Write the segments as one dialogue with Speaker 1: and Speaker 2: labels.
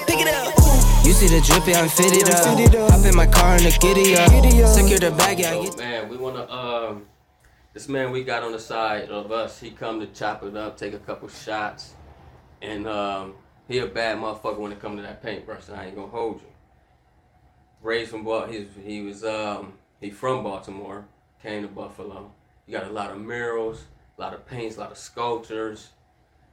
Speaker 1: up, pick it up. You see the drippy, I'm fitted up. Hop in my car and the giddy up. Secure the bag, yeah. I
Speaker 2: So,
Speaker 1: get-
Speaker 2: man, we wanna um, this man we got on the side of us. He come to chop it up, take a couple shots, and um, he a bad motherfucker when it come to that paintbrush. And I ain't gonna hold you. Raised from Bal, he's he was um, he from Baltimore, came to Buffalo. You got a lot of murals, a lot of paints, a lot of sculptures.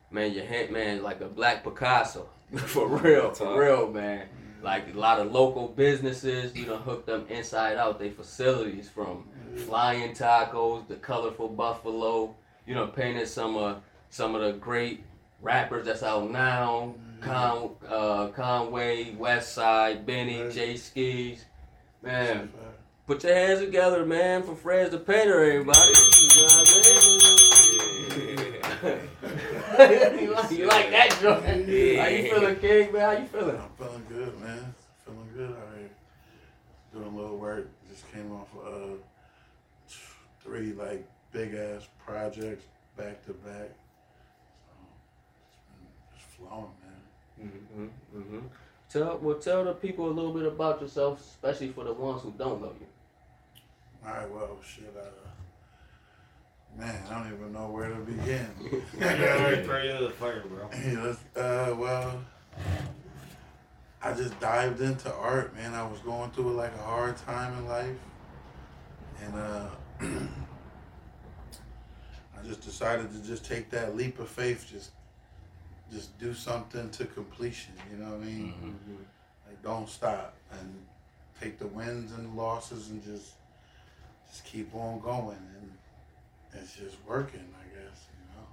Speaker 2: Man, your hand, man, like a black Picasso, for real, for real, man. Like a lot of local businesses, you know, hooked them inside out. They facilities from flying tacos, the colorful buffalo. You know, painted some of some of the great rappers that's out now. Con, uh, Conway, West Side, Benny, Jay Skis. Man, put your hands together, man, for Fred's the Painter, everybody. You know what I mean? you, like, you like that joint? How you feeling, King, man? How you feeling?
Speaker 3: I'm feeling good, man. Feeling good out here. Doing a little work. Just came off uh three like big ass projects back to back. So it's been just flowing, man.
Speaker 2: Mm-hmm, mm-hmm. Tell well, tell the people a little bit about yourself, especially for the ones who don't know you.
Speaker 3: All right, well, shit. Uh, man, I don't even know where to begin.
Speaker 4: bro.
Speaker 3: Yeah, uh, well, I just dived into art, man. I was going through like a hard time in life, and uh, I just decided to just take that leap of faith, just, just do something to completion. You know what I mean? Like, don't stop and take the wins and the losses and just, just keep on going, and it's just working, I guess. You know,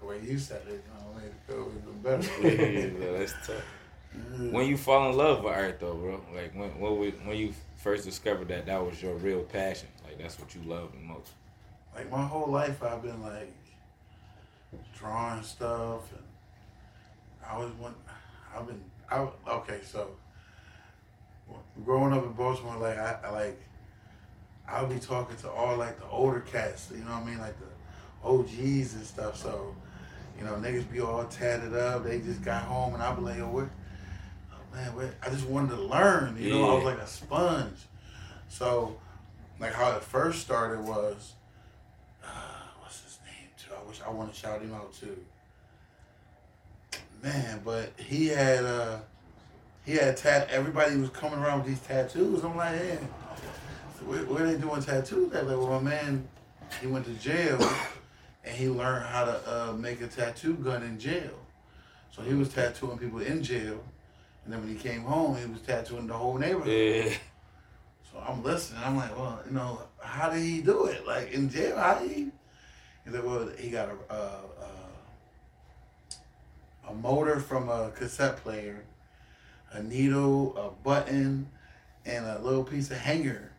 Speaker 3: the way you said it, you know, made it feel even
Speaker 4: yeah,
Speaker 3: better.
Speaker 4: bro, that's tough. When you fall in love with art, though, bro, like when when, we, when you first discovered that that was your real passion, like that's what you love the most.
Speaker 3: like my whole life I've been like drawing stuff and I always want I've been I okay so growing up in Baltimore like I, I like I'll be talking to all like the older cats you know what I mean like the OGs and stuff so you know niggas be all tatted up they just got home and I'll be like yo where oh man where I just wanted to learn you know I was like a sponge so like how it first started was uh, what's his name too? I wish I want to shout him out too. Man, but he had uh he had tat. Everybody was coming around with these tattoos. I'm like, hey, where, where they doing tattoos at? Like, well, my man, he went to jail and he learned how to uh, make a tattoo gun in jail. So he was tattooing people in jail, and then when he came home, he was tattooing the whole neighborhood.
Speaker 4: Yeah,
Speaker 3: So I'm listening. I'm like, well, you know, how did he do it? Like in jail, how did he? He's like, well, he got a a, a, a motor from a cassette player, a needle, a button, and a little piece of hanger.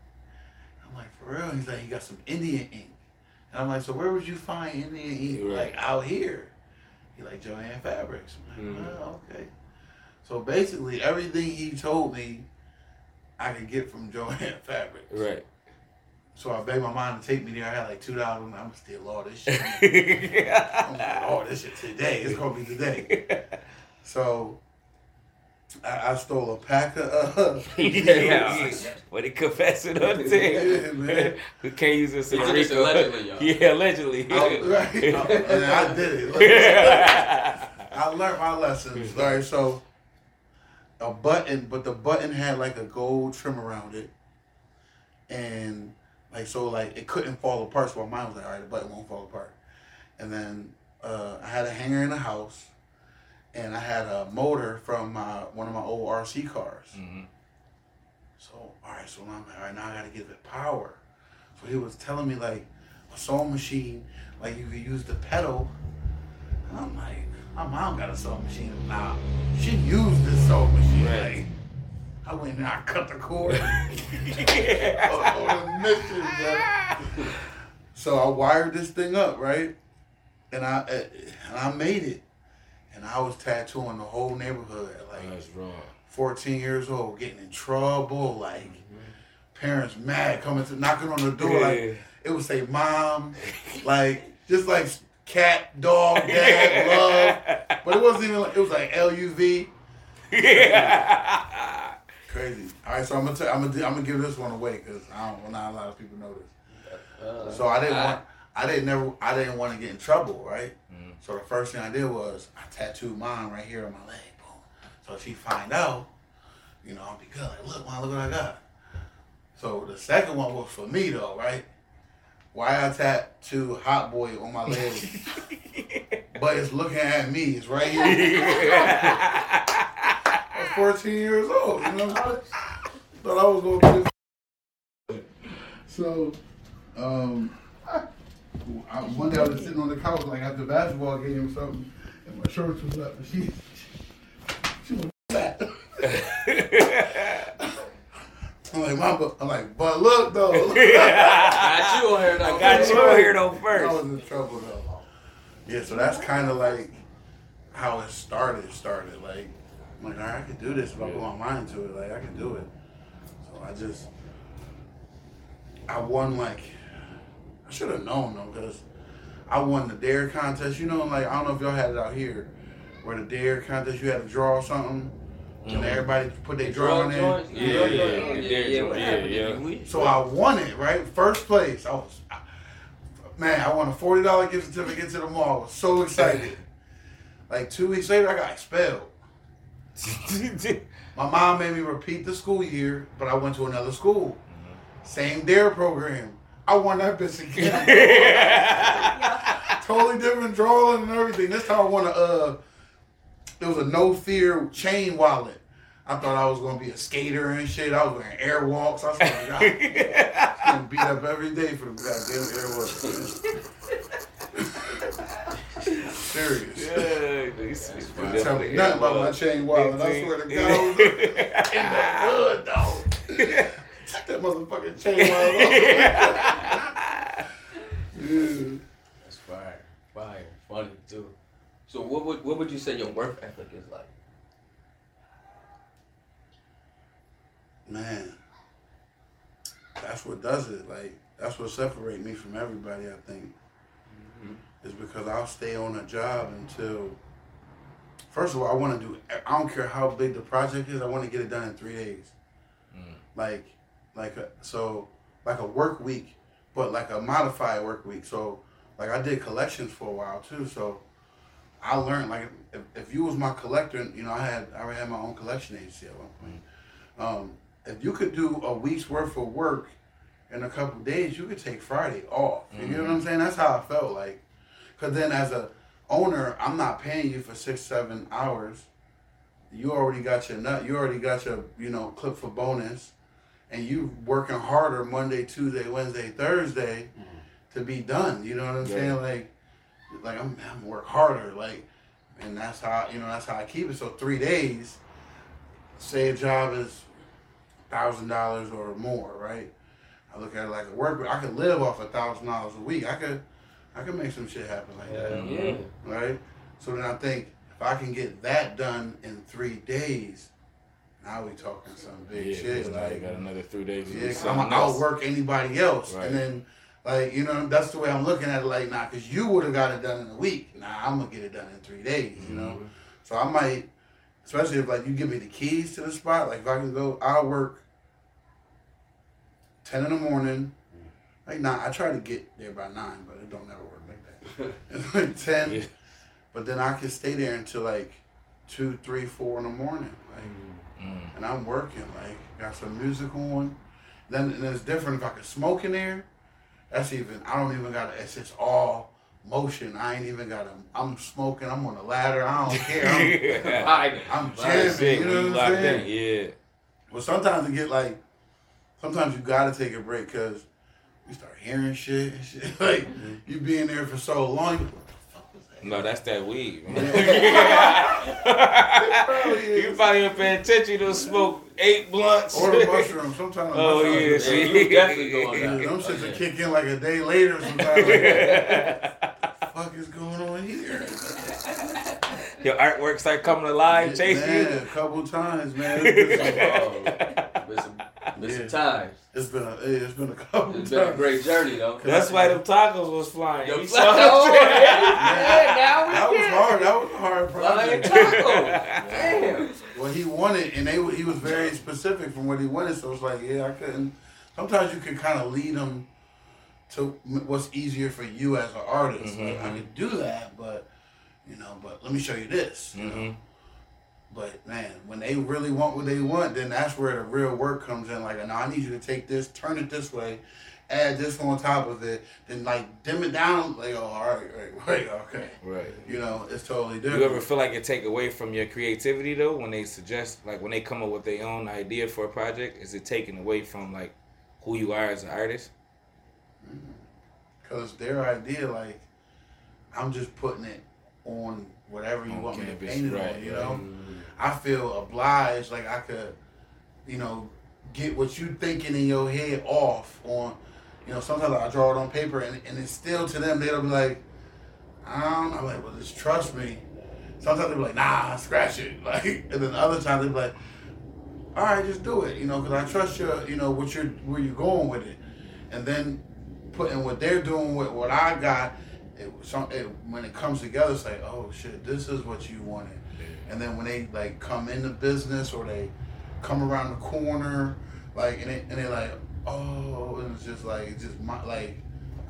Speaker 3: I'm like, for real? He's like, he got some Indian ink. And I'm like, so where would you find Indian ink?
Speaker 4: Right.
Speaker 3: Like out here. He like Jo-Ann Fabrics. I'm like,
Speaker 2: Mhm.
Speaker 3: well, okay. So basically, everything he told me, I could get from Jo-Ann Fabrics.
Speaker 4: right.
Speaker 3: So I begged my mom to take me there. I had like two dollars. I'm gonna steal all this shit. I'm gonna all this shit today. It's gonna be today. So I, I stole a pack of. Uh,
Speaker 4: yeah, what he confessing on
Speaker 3: Yeah,
Speaker 4: there?
Speaker 3: man.
Speaker 4: We can't use this in
Speaker 2: He just
Speaker 4: Rico.
Speaker 2: allegedly, y'all.
Speaker 4: Yeah, allegedly.
Speaker 3: I, right. and I did it. Look, I learned my lessons. All right, so a button, but the button had like a gold trim around it, and like so, like it couldn't fall apart. So my mom was like, "All right, the button won't fall apart." And then uh, I had a hanger in the house, and I had a motor from my one of my old RC cars.
Speaker 4: Mhm.
Speaker 3: So all right, so now I'm like, all right, now I gotta give it power. So he was telling me like a sewing machine, like you could use the pedal. And I'm like, my mom got a sewing machine. Nah, she used this sewing machine.
Speaker 4: Right.
Speaker 3: Like, I went and I cut the cord. on mission. So I wired this thing up, right? And I and I made it. And I was tattooing the whole neighborhood like
Speaker 4: That's wrong.
Speaker 3: 14 years old, getting in trouble, like parents mad coming to knocking on the door, like it would say mom, like just like cat, dog, dad, love, but it wasn't even like it was like L U V, Crazy. All right, so I'm gonna, t- I'm gonna, I'm gonna give this one away because I don't, well, not a lot of people know this.
Speaker 2: Uh,
Speaker 3: So I didn't
Speaker 2: I-
Speaker 3: want, I didn't never, I didn't want to get in trouble, right?
Speaker 4: Mhm.
Speaker 3: So the first thing I did was I tattooed mine right here on my leg, boom. So if she find out, you know, I'll be good. Like, look, man, look what I got. So the second one was for me though, right? Why I tattoo Hot Boy on my leg, but it's looking at me. It's right here. I was 14 years old, you know. what i Thought I was gonna be. So, um, I, one day I was sitting on the couch like after a basketball game or something, and my shorts was up, and she, she was fat. I'm like, my, I'm like, but look though, I
Speaker 2: got you on here though.
Speaker 4: I got you on here though first.
Speaker 3: I was in trouble though. Yeah, so that's kind of like how it started. Started like, I'm like, all right, I can do this if I put my mind to it. Like, I can do it. So I just, I won like, I should have known though, because I won the DARE contest. You know, like I don't know if y'all had it out here, where the DARE contest you had to draw something, and mm-hmm. everybody put their drawing in.
Speaker 2: joints?
Speaker 4: Yeah, yeah, yeah,
Speaker 2: yeah, yeah. What
Speaker 4: yeah,
Speaker 2: happened?
Speaker 4: yeah.
Speaker 3: So I won it, right? First place. I was, I- man, I won a forty dollar gift certificate to the mall. I was so excited. like two weeks later, I got expelled. My mom made me repeat the school year, but I went to another school. Mm-hmm. Same DARE program. I won that bitch again. totally different drawing and everything. This time I won a, uh, it was a No Fear chain wallet. I thought I was gonna be a skater and shit. I was wearing Airwalks. I was like, God, I'm getting beat up every day for the goddamn Airwalks. Serious.
Speaker 4: Yeah, these- these
Speaker 3: Don't tell me nothing about my chain wallet. I swear to God, in the hood, dog. Take that motherfucking chain wallet off. Yeah.
Speaker 2: That's fire, fire, funny too. So what would what would you say your work ethic is like?
Speaker 3: Man, that's what does it. Like that's what separates me from everybody. I think is because I'll stay on a job until. First of all, I want to do. I don't care how big the project is. I want to get it done in three days.
Speaker 4: Mm.
Speaker 3: Like, like a, so, like a work week, but like a modified work week. So, like I did collections for a while too. So, I learned like if, if you was my collector, you know, I had I had my own collection agency at one point. Um, if you could do a week's worth of work in a couple days, you could take Friday off. You know what I'm saying? That's how I felt like. Cause then as a owner, I'm not paying you for six, seven hours. You already got your nut. You already got your you know clip for bonus, and you working harder Monday, Tuesday, Wednesday, Thursday mm-hmm. to be done. You know what I'm
Speaker 4: Yeah.
Speaker 3: saying? Like, like I'm I'm work harder. Like, and that's how you know that's how I keep it. So three days. Say a job is thousand dollars or more, right? I look at it like a work. I could live off a thousand dollars a week. I could, I could make some shit happen like that,
Speaker 2: Yeah, yeah.
Speaker 3: right? So then I think if I can get that done in three days, now we talking some big
Speaker 4: Yeah,
Speaker 3: shit.
Speaker 4: 'cause
Speaker 3: Like,
Speaker 4: got another three days.
Speaker 3: yeah, 'cause I'm gonna outwork anybody else,
Speaker 4: Right.
Speaker 3: and then like you know that's the way I'm looking at it. Like nah, because you would have got it done in a week. Nah, I'm gonna get it done in three days. You know,
Speaker 4: Mm-hmm.
Speaker 3: so I might, especially if like you give me the keys to the spot. Like if I can go, I'll work ten in the morning. Like nine, I try to get there by nine, but it don't never work like that. It's like ten,
Speaker 4: Yeah.
Speaker 3: but then I can stay there until like two, three, four in the morning. Like
Speaker 4: Mm.
Speaker 3: and I'm working, like got some music on. Then and it's different if I could smoke in there. That's even I don't even got it's just all motion. I ain't even got to I'm smoking, I'm on the ladder, I don't care. I'm,
Speaker 2: Alright.
Speaker 3: I'm
Speaker 4: That's
Speaker 3: jamming, you know what I'm saying?
Speaker 4: in, Yeah.
Speaker 3: But sometimes you get like sometimes you gotta take a break because you start hearing shit and shit. Like you be in there for so long,
Speaker 4: No, that's that weed. Man.
Speaker 3: Probably
Speaker 4: you
Speaker 3: is.
Speaker 4: probably ain't paying attention. You don't smoke eight blunts.
Speaker 3: Or the mushroom. Sometimes
Speaker 4: Oh,
Speaker 3: mushrooms
Speaker 4: yeah, see?
Speaker 2: you definitely going
Speaker 3: Yeah,
Speaker 2: down.
Speaker 3: them shits oh, will kick in like a day later sometimes. Like, fuck is going on here?
Speaker 4: Your artwork start coming alive, chasing
Speaker 3: man,
Speaker 4: you.
Speaker 3: a couple times, man. It's been some-
Speaker 2: Been some Mr.
Speaker 3: Yeah.
Speaker 2: Times.
Speaker 3: It's been a it's been a couple
Speaker 2: It's been a great journey though.
Speaker 4: That's why them tacos was flying.
Speaker 2: Yo, fly- oh,
Speaker 4: that?
Speaker 2: yeah, now we
Speaker 3: That was hard. That was a hard
Speaker 2: Flying
Speaker 3: project.
Speaker 2: taco. Damn.
Speaker 3: Well, he wanted, and they he was very specific from what he wanted. So it's like, yeah, I couldn't. Sometimes you can kind of lead them to what's easier for you as an artist. Like, I
Speaker 4: mm-hmm.
Speaker 3: could do that, but you know, but let me show you this. You know?
Speaker 4: Mm-hmm.
Speaker 3: But man, when they really want what they want, then that's where the real work comes in. Like, now I need you to take this, turn it this way, add this on top of it, then like dim it down. Like, oh, all right, right, wait, okay.
Speaker 4: Right.
Speaker 3: You know, it's totally different.
Speaker 4: You ever feel like it take away from your creativity though when they suggest like when they come up with their own idea for a project? Is it taken away from like who you are as an artist? Mm-hmm.
Speaker 3: Cause their idea, like, I'm just putting it on whatever you
Speaker 4: On
Speaker 3: want me to paint it
Speaker 4: right,
Speaker 3: on. You
Speaker 4: right.
Speaker 3: know, I feel obliged, like I could, you know, get what you thinking in your head off on. You know, sometimes I draw it on paper, and, and it's still to them. They'll be like, I don't. know. I'm like, well, just trust me. Sometimes they'll be like, Nah, scratch it. Like, and then other times they'll be like, All right, just do it. You know, because I trust your, you know, what you're, where you're going with it, and then putting what they're doing with what I got. It, some, it, when it comes together, it's like, oh shit, this is what you wanted. And then when they like come into business or they come around the corner, like and they and they like, oh, and it's just like it's just my like,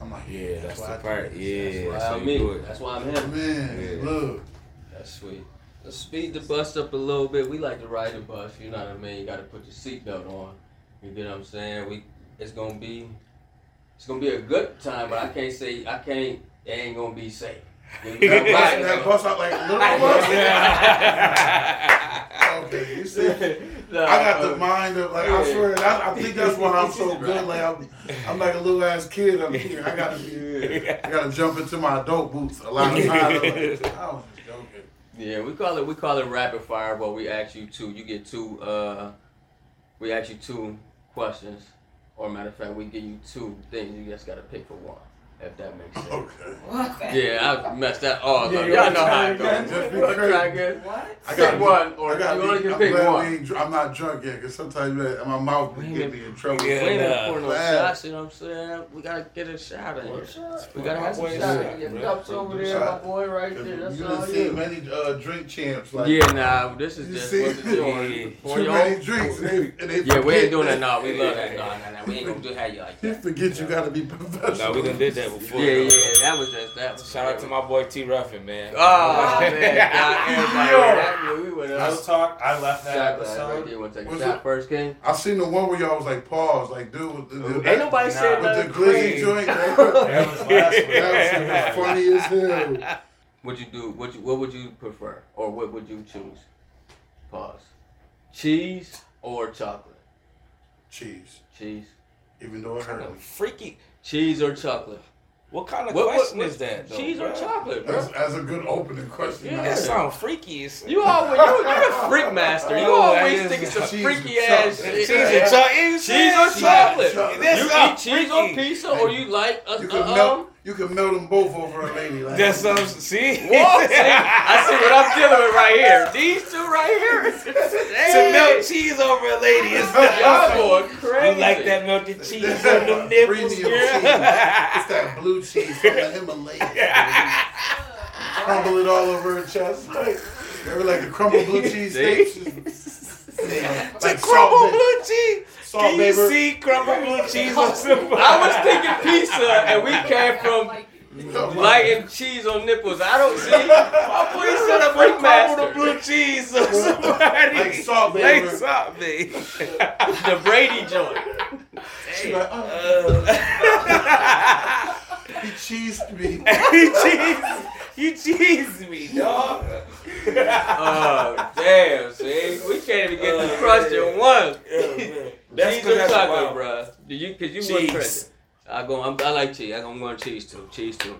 Speaker 3: I'm like,
Speaker 4: Yeah, that's
Speaker 3: why
Speaker 4: the
Speaker 3: I do
Speaker 4: part.
Speaker 3: this.
Speaker 4: Yeah.
Speaker 2: That's
Speaker 4: so
Speaker 2: why
Speaker 4: you
Speaker 2: I'm me.
Speaker 4: do it.
Speaker 2: That's why I'm
Speaker 3: That's
Speaker 2: him.
Speaker 3: man,
Speaker 4: Yeah.
Speaker 3: look,
Speaker 2: That's sweet. Let's speed the bus up a little bit. We like to ride the bus. You know what I mean? You got to put your seatbelt on. You get what I'm saying? We it's gonna be it's gonna be a good time, but I can't say I can't. It ain't gonna be safe.
Speaker 3: That bus,
Speaker 2: right,
Speaker 3: that
Speaker 2: though.
Speaker 3: bus out like little bus. okay, you see.
Speaker 2: Nah,
Speaker 3: I got the
Speaker 2: uh,
Speaker 3: mind of like I swear that, I think that's why I'm so good. Like I'm, I'm like a little ass kid up here. I gotta be, I gotta jump into my adult boots a lot of times. Like, I was just joking.
Speaker 2: Yeah, we call it we call it rapid fire, but we ask you two. You get two. Uh, we ask you two questions, or matter of fact, we give you two things. You just gotta pick for one, if that makes sense.
Speaker 3: Okay.
Speaker 2: Yeah, I messed that all
Speaker 3: Yeah,
Speaker 2: up.
Speaker 3: you
Speaker 2: Y'all know how it goes.
Speaker 3: Just be
Speaker 2: You wanna
Speaker 3: crazy.
Speaker 5: What?
Speaker 3: I
Speaker 2: Pick one, or
Speaker 3: I got
Speaker 2: you only can
Speaker 3: I'm
Speaker 2: pick
Speaker 3: glad
Speaker 2: one.
Speaker 3: we ain't dr- I'm not drunk yet, cause sometimes man, my mouth
Speaker 2: Wait
Speaker 3: can get me in trouble.
Speaker 4: Yeah.
Speaker 2: We ain't
Speaker 4: nah.
Speaker 2: pour no shots, you know what I'm saying? We gotta get a shot in here. We gotta have some
Speaker 4: Boy,
Speaker 2: shots.
Speaker 4: shot,
Speaker 2: Your
Speaker 4: bro.
Speaker 2: cups over there, my boy, right there. That's
Speaker 3: you
Speaker 2: all
Speaker 3: done seen many uh, drink champs like
Speaker 2: Yeah, nah, this is just what the joint.
Speaker 4: Yeah.
Speaker 3: Too many drinks. And they, and they
Speaker 2: Yeah, we ain't doing that.
Speaker 3: that.
Speaker 2: Nah, we love that. Nah, nah, nah. We ain't gonna do how you like
Speaker 3: You
Speaker 2: that.
Speaker 3: forget you gotta be professional.
Speaker 4: No, we done did that before.
Speaker 2: Yeah, yeah, that was just that. Was
Speaker 4: Shout out to my boy T Ruffin, man.
Speaker 2: Oh man, God, everybody,
Speaker 3: Yo.
Speaker 2: that, we went
Speaker 6: Real
Speaker 2: up.
Speaker 6: talk. I left that
Speaker 2: Shot glass right
Speaker 6: episode.
Speaker 2: there. You wanna take a
Speaker 3: Was
Speaker 2: shot first, King?
Speaker 3: I seen the one where y'all was like pause, like dude, with the, the,
Speaker 2: Ain't nobody
Speaker 6: Nah.
Speaker 2: said
Speaker 3: with the
Speaker 2: nothing
Speaker 3: glizzy
Speaker 2: crazy.
Speaker 3: joint. That
Speaker 6: That was last week.
Speaker 3: was funny as hell.
Speaker 2: What you do? What you? What would you prefer, or what would you choose? Pause. Cheese or chocolate?
Speaker 3: Cheese,
Speaker 2: Cheese.
Speaker 3: even though it
Speaker 4: Kind
Speaker 3: hurt me.
Speaker 4: freaky.
Speaker 2: Cheese or chocolate?
Speaker 4: What kind of
Speaker 2: What- what-
Speaker 4: question
Speaker 2: what-
Speaker 4: is that? Though,
Speaker 2: cheese or chocolate, bro?
Speaker 3: That's, that's a good opening question.
Speaker 2: Yeah.
Speaker 3: man.
Speaker 4: That sounds freaky.
Speaker 2: You always you, you're a freak master. You always
Speaker 4: that
Speaker 2: think it's a freaky ass shit.
Speaker 4: Cheese or chocolate?
Speaker 2: Cheese or chocolate?
Speaker 3: chocolate.
Speaker 2: You eat cheese on
Speaker 4: freaky.
Speaker 2: pizza, or you like a,
Speaker 3: You
Speaker 2: a, um,
Speaker 3: melt, you can melt them both over a lady. Like,
Speaker 4: That's some. See?
Speaker 2: What? See, I see what I'm dealing with right here. These two right here.
Speaker 4: to melt cheese over a lady is
Speaker 2: Y'all going crazy.
Speaker 4: You like that melted cheese on them nipples,
Speaker 3: Premium cheese.
Speaker 4: girl?
Speaker 3: It's that blue cheese from the Himalayas. Crumble it all over her chest. Like, ever like the crumble blue cheese
Speaker 2: See?
Speaker 3: steaks? Yeah,
Speaker 4: To
Speaker 3: like
Speaker 4: crumble blue cheese.
Speaker 3: Salt
Speaker 4: Can you
Speaker 3: baby.
Speaker 4: see crumble blue cheese on somebody?
Speaker 2: I was thinking pizza, and we came from
Speaker 3: my-
Speaker 2: lighting cheese on nipples. I don't see. My boy said a freak
Speaker 4: crumble the
Speaker 2: master.
Speaker 4: blue cheese on somebody.
Speaker 3: Like salt,
Speaker 4: Like
Speaker 3: baby.
Speaker 4: salt, baby.
Speaker 2: The Brady joint.
Speaker 3: She like, oh,
Speaker 4: Uh,
Speaker 3: he cheesed me.
Speaker 4: you cheese, you cheese me, dog.
Speaker 2: Oh damn! See, we can't even get the
Speaker 4: Oh,
Speaker 2: question one.
Speaker 4: That's
Speaker 2: cheese or
Speaker 4: wild.
Speaker 2: bro? Do you? Cause you want
Speaker 4: Cheese.
Speaker 2: I go. I'm, I like cheese. I'm going cheese too. Cheese too.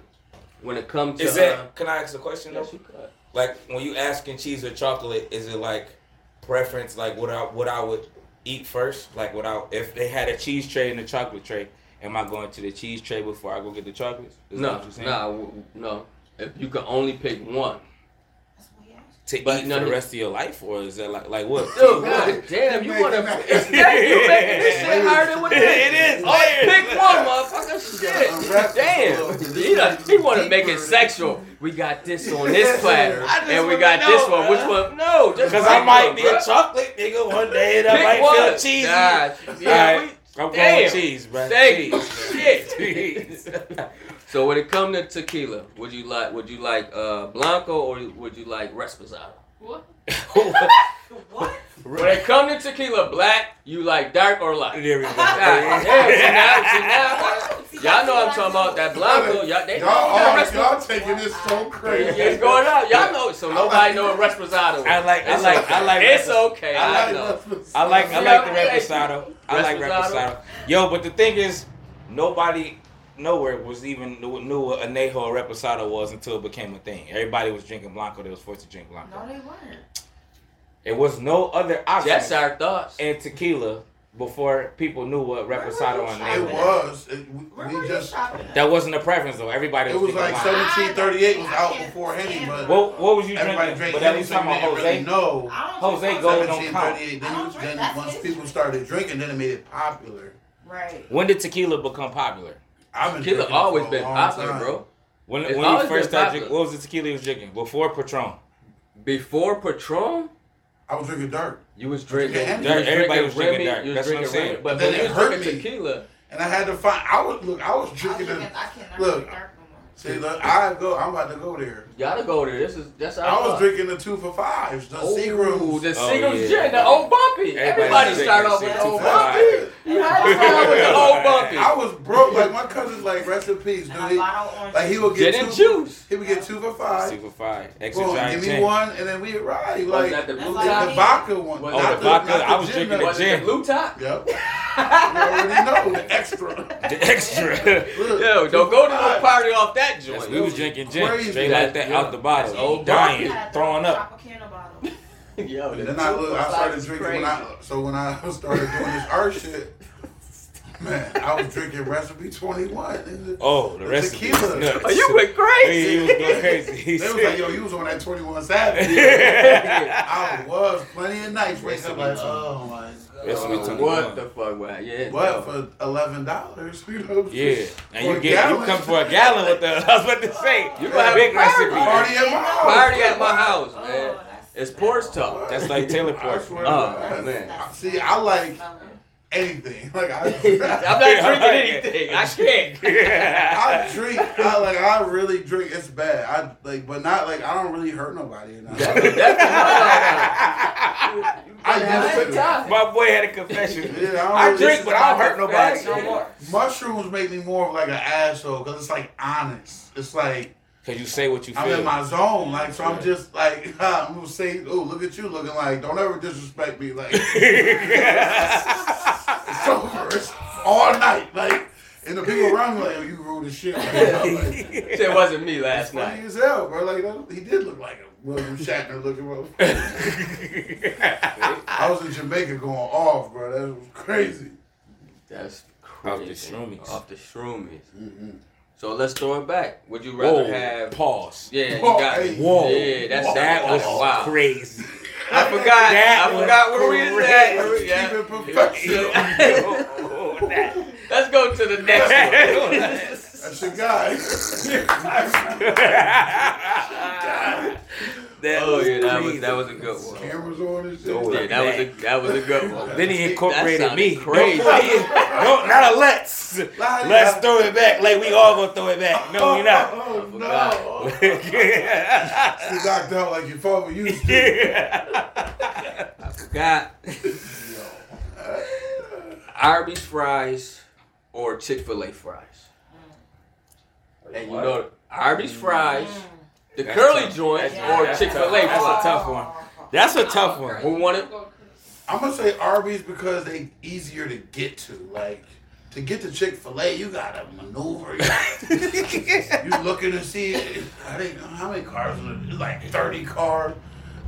Speaker 2: When it comes to
Speaker 4: Is
Speaker 2: uh,
Speaker 4: that? Can I ask a question though?
Speaker 2: yes, you could.
Speaker 4: Like when you asking cheese or chocolate, is it like preference? Like what I what I would eat first? Like what I if they had a cheese tray and a chocolate tray, am I going to the cheese tray before I go get the chocolates? Is
Speaker 2: No,
Speaker 4: what you're saying?
Speaker 2: no, no. If you can only pick one,
Speaker 5: That's what he asked
Speaker 4: to
Speaker 2: But
Speaker 4: eat for
Speaker 2: none
Speaker 4: the rest of your life, or is that like like what?
Speaker 2: Dude, god damn, you wanna
Speaker 3: that-
Speaker 2: it's that you making this shit harder than what it is.
Speaker 4: It is.
Speaker 2: Oh, pick one, motherfucker. Shit. Damn.
Speaker 3: this
Speaker 2: He, done, he wanna make it sexual. We got this on this platter, and we
Speaker 4: wanna
Speaker 2: got this
Speaker 4: know,
Speaker 2: one. Which one? No, just
Speaker 4: Because I might
Speaker 2: one,
Speaker 4: be
Speaker 2: bruh.
Speaker 4: a chocolate nigga one day, and I
Speaker 2: Pick
Speaker 4: might
Speaker 2: one.
Speaker 4: feel cheesy.
Speaker 2: Nah, yeah,
Speaker 4: Alright,
Speaker 2: we,
Speaker 4: I'm going
Speaker 2: Damn.
Speaker 4: with cheese, bro.
Speaker 2: Thank
Speaker 4: cheese.
Speaker 2: you. Shit. so when it come to tequila, would you like would you like uh, blanco or would you like reposado?
Speaker 5: What?
Speaker 7: What?
Speaker 2: When it come to tequila, black, you like dark or light?
Speaker 4: There we go.
Speaker 2: Ah, God damn, see now, see now, y'all know I'm talking about that blanco. Y'all, they
Speaker 3: Y'all,
Speaker 2: know
Speaker 3: all, y'all taking this so crazy.
Speaker 2: It's going out. Y'all know, so nobody know what Reposado.
Speaker 4: I like- I
Speaker 2: It's
Speaker 4: like-
Speaker 2: okay.
Speaker 4: I like
Speaker 2: It's
Speaker 4: Repos-
Speaker 2: okay.
Speaker 3: I
Speaker 2: I
Speaker 3: like
Speaker 4: I like I like the
Speaker 2: okay.
Speaker 4: reposado. I like
Speaker 2: Reposado.
Speaker 4: reposado. Yo, but the thing is, nobody nowhere was even knew, knew what anejo or reposado was until it became a thing. Everybody was drinking blanco. They was forced to drink blanco.
Speaker 7: No, they weren't.
Speaker 4: It was no other option
Speaker 2: That's our thoughts.
Speaker 4: in tequila before people knew what reposado
Speaker 7: you
Speaker 4: and
Speaker 3: It
Speaker 7: shopping
Speaker 3: was. It, we, we just.
Speaker 4: That wasn't a preference though. Everybody
Speaker 3: It
Speaker 4: was,
Speaker 3: was like 1738 was out before Henny,
Speaker 7: stand
Speaker 3: but.
Speaker 4: What what was you
Speaker 3: everybody
Speaker 4: drinking?
Speaker 3: drank
Speaker 4: But
Speaker 3: Henny,
Speaker 4: that was
Speaker 3: so
Speaker 4: talking about
Speaker 3: didn't really
Speaker 4: Jose.
Speaker 3: know.
Speaker 7: I don't
Speaker 4: Jose
Speaker 7: drink
Speaker 4: Gold
Speaker 7: Jose.
Speaker 4: don't count.
Speaker 3: Then,
Speaker 7: don't
Speaker 3: you, then once
Speaker 7: shit.
Speaker 3: people started drinking, then it made it popular.
Speaker 7: Right.
Speaker 4: When did tequila become popular?
Speaker 3: I've been
Speaker 2: Tequila always been popular,
Speaker 3: time.
Speaker 2: bro.
Speaker 4: When
Speaker 2: It's
Speaker 4: when you first started drinking, what was the tequila you was drinking? Before Patron.
Speaker 2: Before Patron,
Speaker 3: I was drinking dark,
Speaker 2: you was drinking.
Speaker 3: Yeah,
Speaker 2: you was
Speaker 4: everybody was drinking
Speaker 2: Remy,
Speaker 4: dark.
Speaker 2: You was
Speaker 4: That's what I'm
Speaker 2: drinking
Speaker 4: saying.
Speaker 2: Remy, but
Speaker 3: Then it hurt me.
Speaker 2: tequila,
Speaker 3: and I had to find. I was look. I was
Speaker 7: I,
Speaker 3: drinking
Speaker 7: drink
Speaker 3: it.
Speaker 7: it, I cannot
Speaker 3: Look.
Speaker 7: Drink dark no more.
Speaker 3: See, look, I go. I'm about to go there.
Speaker 2: y'all to go there. This is that's
Speaker 3: I was drinking the two for fives, the
Speaker 2: Ooh,
Speaker 3: Seagrams.
Speaker 2: the
Speaker 4: Oh,
Speaker 2: Seagram's
Speaker 4: yeah.
Speaker 2: gin, the old bumpy.
Speaker 4: Everybody
Speaker 2: Everybody start off with
Speaker 4: shit
Speaker 2: the old bumpy. You had to start off with the old bumpy.
Speaker 3: I was broke. Like my cousin's like rest in peace,
Speaker 7: And
Speaker 3: dude. He,
Speaker 7: bottle of orange
Speaker 3: like he would get
Speaker 2: Gin
Speaker 3: two.
Speaker 2: and juice.
Speaker 3: He would get two for five.
Speaker 4: Super five. Extra
Speaker 3: Boom,
Speaker 4: giant
Speaker 3: give me
Speaker 4: gin.
Speaker 3: one, and then we ride.
Speaker 2: Was
Speaker 3: Like
Speaker 2: that the blue top?
Speaker 3: the vodka one.
Speaker 2: Was
Speaker 4: Oh,
Speaker 3: not
Speaker 4: the vodka?
Speaker 3: not
Speaker 4: I was
Speaker 3: gin
Speaker 4: drinking
Speaker 3: that-
Speaker 2: Was it
Speaker 4: gin.
Speaker 2: the blue top?
Speaker 3: Yep. You already know the extra.
Speaker 4: The extra.
Speaker 2: Yo, don't go to no party off that joint.
Speaker 4: we was drinking gin
Speaker 3: Crazy.
Speaker 4: straight like that
Speaker 2: Yeah.
Speaker 4: out the bottle,
Speaker 2: That's old
Speaker 4: dying, throwing up.
Speaker 7: Tropicana.
Speaker 2: Yo,
Speaker 3: And then I
Speaker 2: two
Speaker 3: look,
Speaker 2: for
Speaker 3: I started drinking
Speaker 2: crazy.
Speaker 3: when I so when I started doing this art shit, man, I was drinking recipe twenty one.
Speaker 4: Oh, the
Speaker 3: The
Speaker 4: recipe
Speaker 3: tequila.
Speaker 4: was nuts.
Speaker 2: Oh, you went crazy.
Speaker 4: he was going crazy. He
Speaker 3: They was like, yo, you was on that twenty one Savage. I was plenty of nights waking up like, oh my
Speaker 4: Recipe
Speaker 3: god.
Speaker 2: Oh,
Speaker 4: 21.
Speaker 2: what the fuck, man? Yeah.
Speaker 3: What for eleven dollars? You know?
Speaker 4: Yeah, and you get you come for a gallon with the. I was about to say
Speaker 2: You gonna have
Speaker 4: big
Speaker 2: party.
Speaker 4: recipe.
Speaker 3: Party at my house.
Speaker 2: Party at my house, man.
Speaker 7: Oh,
Speaker 2: It's porch talk.
Speaker 4: That's like Taylor
Speaker 3: I
Speaker 4: Port.
Speaker 3: swear
Speaker 2: Oh, man.
Speaker 3: See, I like
Speaker 7: smelling.
Speaker 3: Anything. Like I,
Speaker 2: I'm not drinking anything. I can't.
Speaker 3: I drink. I like. I really drink. It's bad. I like, but not like. I don't really hurt nobody. You know? I used to.
Speaker 4: My boy had a confession.
Speaker 3: Yeah, I, don't
Speaker 4: I
Speaker 3: really-
Speaker 4: drink, but I don't hurt nobody no more.
Speaker 3: Mushrooms make me more of like an asshole because it's like honest. It's like
Speaker 4: Cause you say what you feel.
Speaker 3: I'm in my zone. Like so, I'm just like I'm gonna say, oh, look at you looking like. Don't ever disrespect me. Like it's over. It's all night. Like and the people around me like, oh, you rude as shit. Like, like,
Speaker 2: It wasn't me last
Speaker 3: funny
Speaker 2: night.
Speaker 3: as hell, bro. Like that, he did look like a William Shatner looking bro. I was in Jamaica going off, bro. That was crazy.
Speaker 2: That's crazy.
Speaker 4: Off the
Speaker 2: crazy.
Speaker 4: shroomies.
Speaker 2: Off the shroomies.
Speaker 3: Mm-hmm.
Speaker 2: So let's throw it back. Would you rather
Speaker 4: Whoa,
Speaker 2: have?
Speaker 4: pause.
Speaker 2: Yeah, you got
Speaker 3: hey.
Speaker 2: it.
Speaker 4: Whoa.
Speaker 2: Yeah, that's
Speaker 4: That was
Speaker 2: wow.
Speaker 4: crazy.
Speaker 2: I forgot.
Speaker 4: That
Speaker 2: I forgot where we was at.
Speaker 4: crazy.
Speaker 2: Where we- yeah.
Speaker 3: Keep it professional.
Speaker 2: Let's go to the next one.
Speaker 3: That's your guy.
Speaker 4: That
Speaker 2: Oh yeah, that was that was a good one.
Speaker 3: Cameras on and shit.
Speaker 4: Oh,
Speaker 2: Yeah, that was a that was a good one.
Speaker 4: Then he incorporated
Speaker 2: That
Speaker 4: me.
Speaker 2: sounded crazy.
Speaker 4: No, not a let's. Let's throw it back. Like we all gonna throw it back. No, we not.
Speaker 3: Oh,
Speaker 2: forgot.
Speaker 3: no. You knocked out like your father used to.
Speaker 2: I forgot. Arby's fries or Chick Fil A fries. And you know Arby's fries, mm. The
Speaker 4: That's
Speaker 2: curly
Speaker 4: tough.
Speaker 2: joint,
Speaker 7: Yeah.
Speaker 2: or Chick Fil A
Speaker 4: That's a tough one. That's a tough one.
Speaker 2: Who won it?
Speaker 3: I'm gonna say Arby's because they easier to get to. Like to get to Chick Fil A, you gotta maneuver. You, you looking to see I think how many cars? Like 30 cars.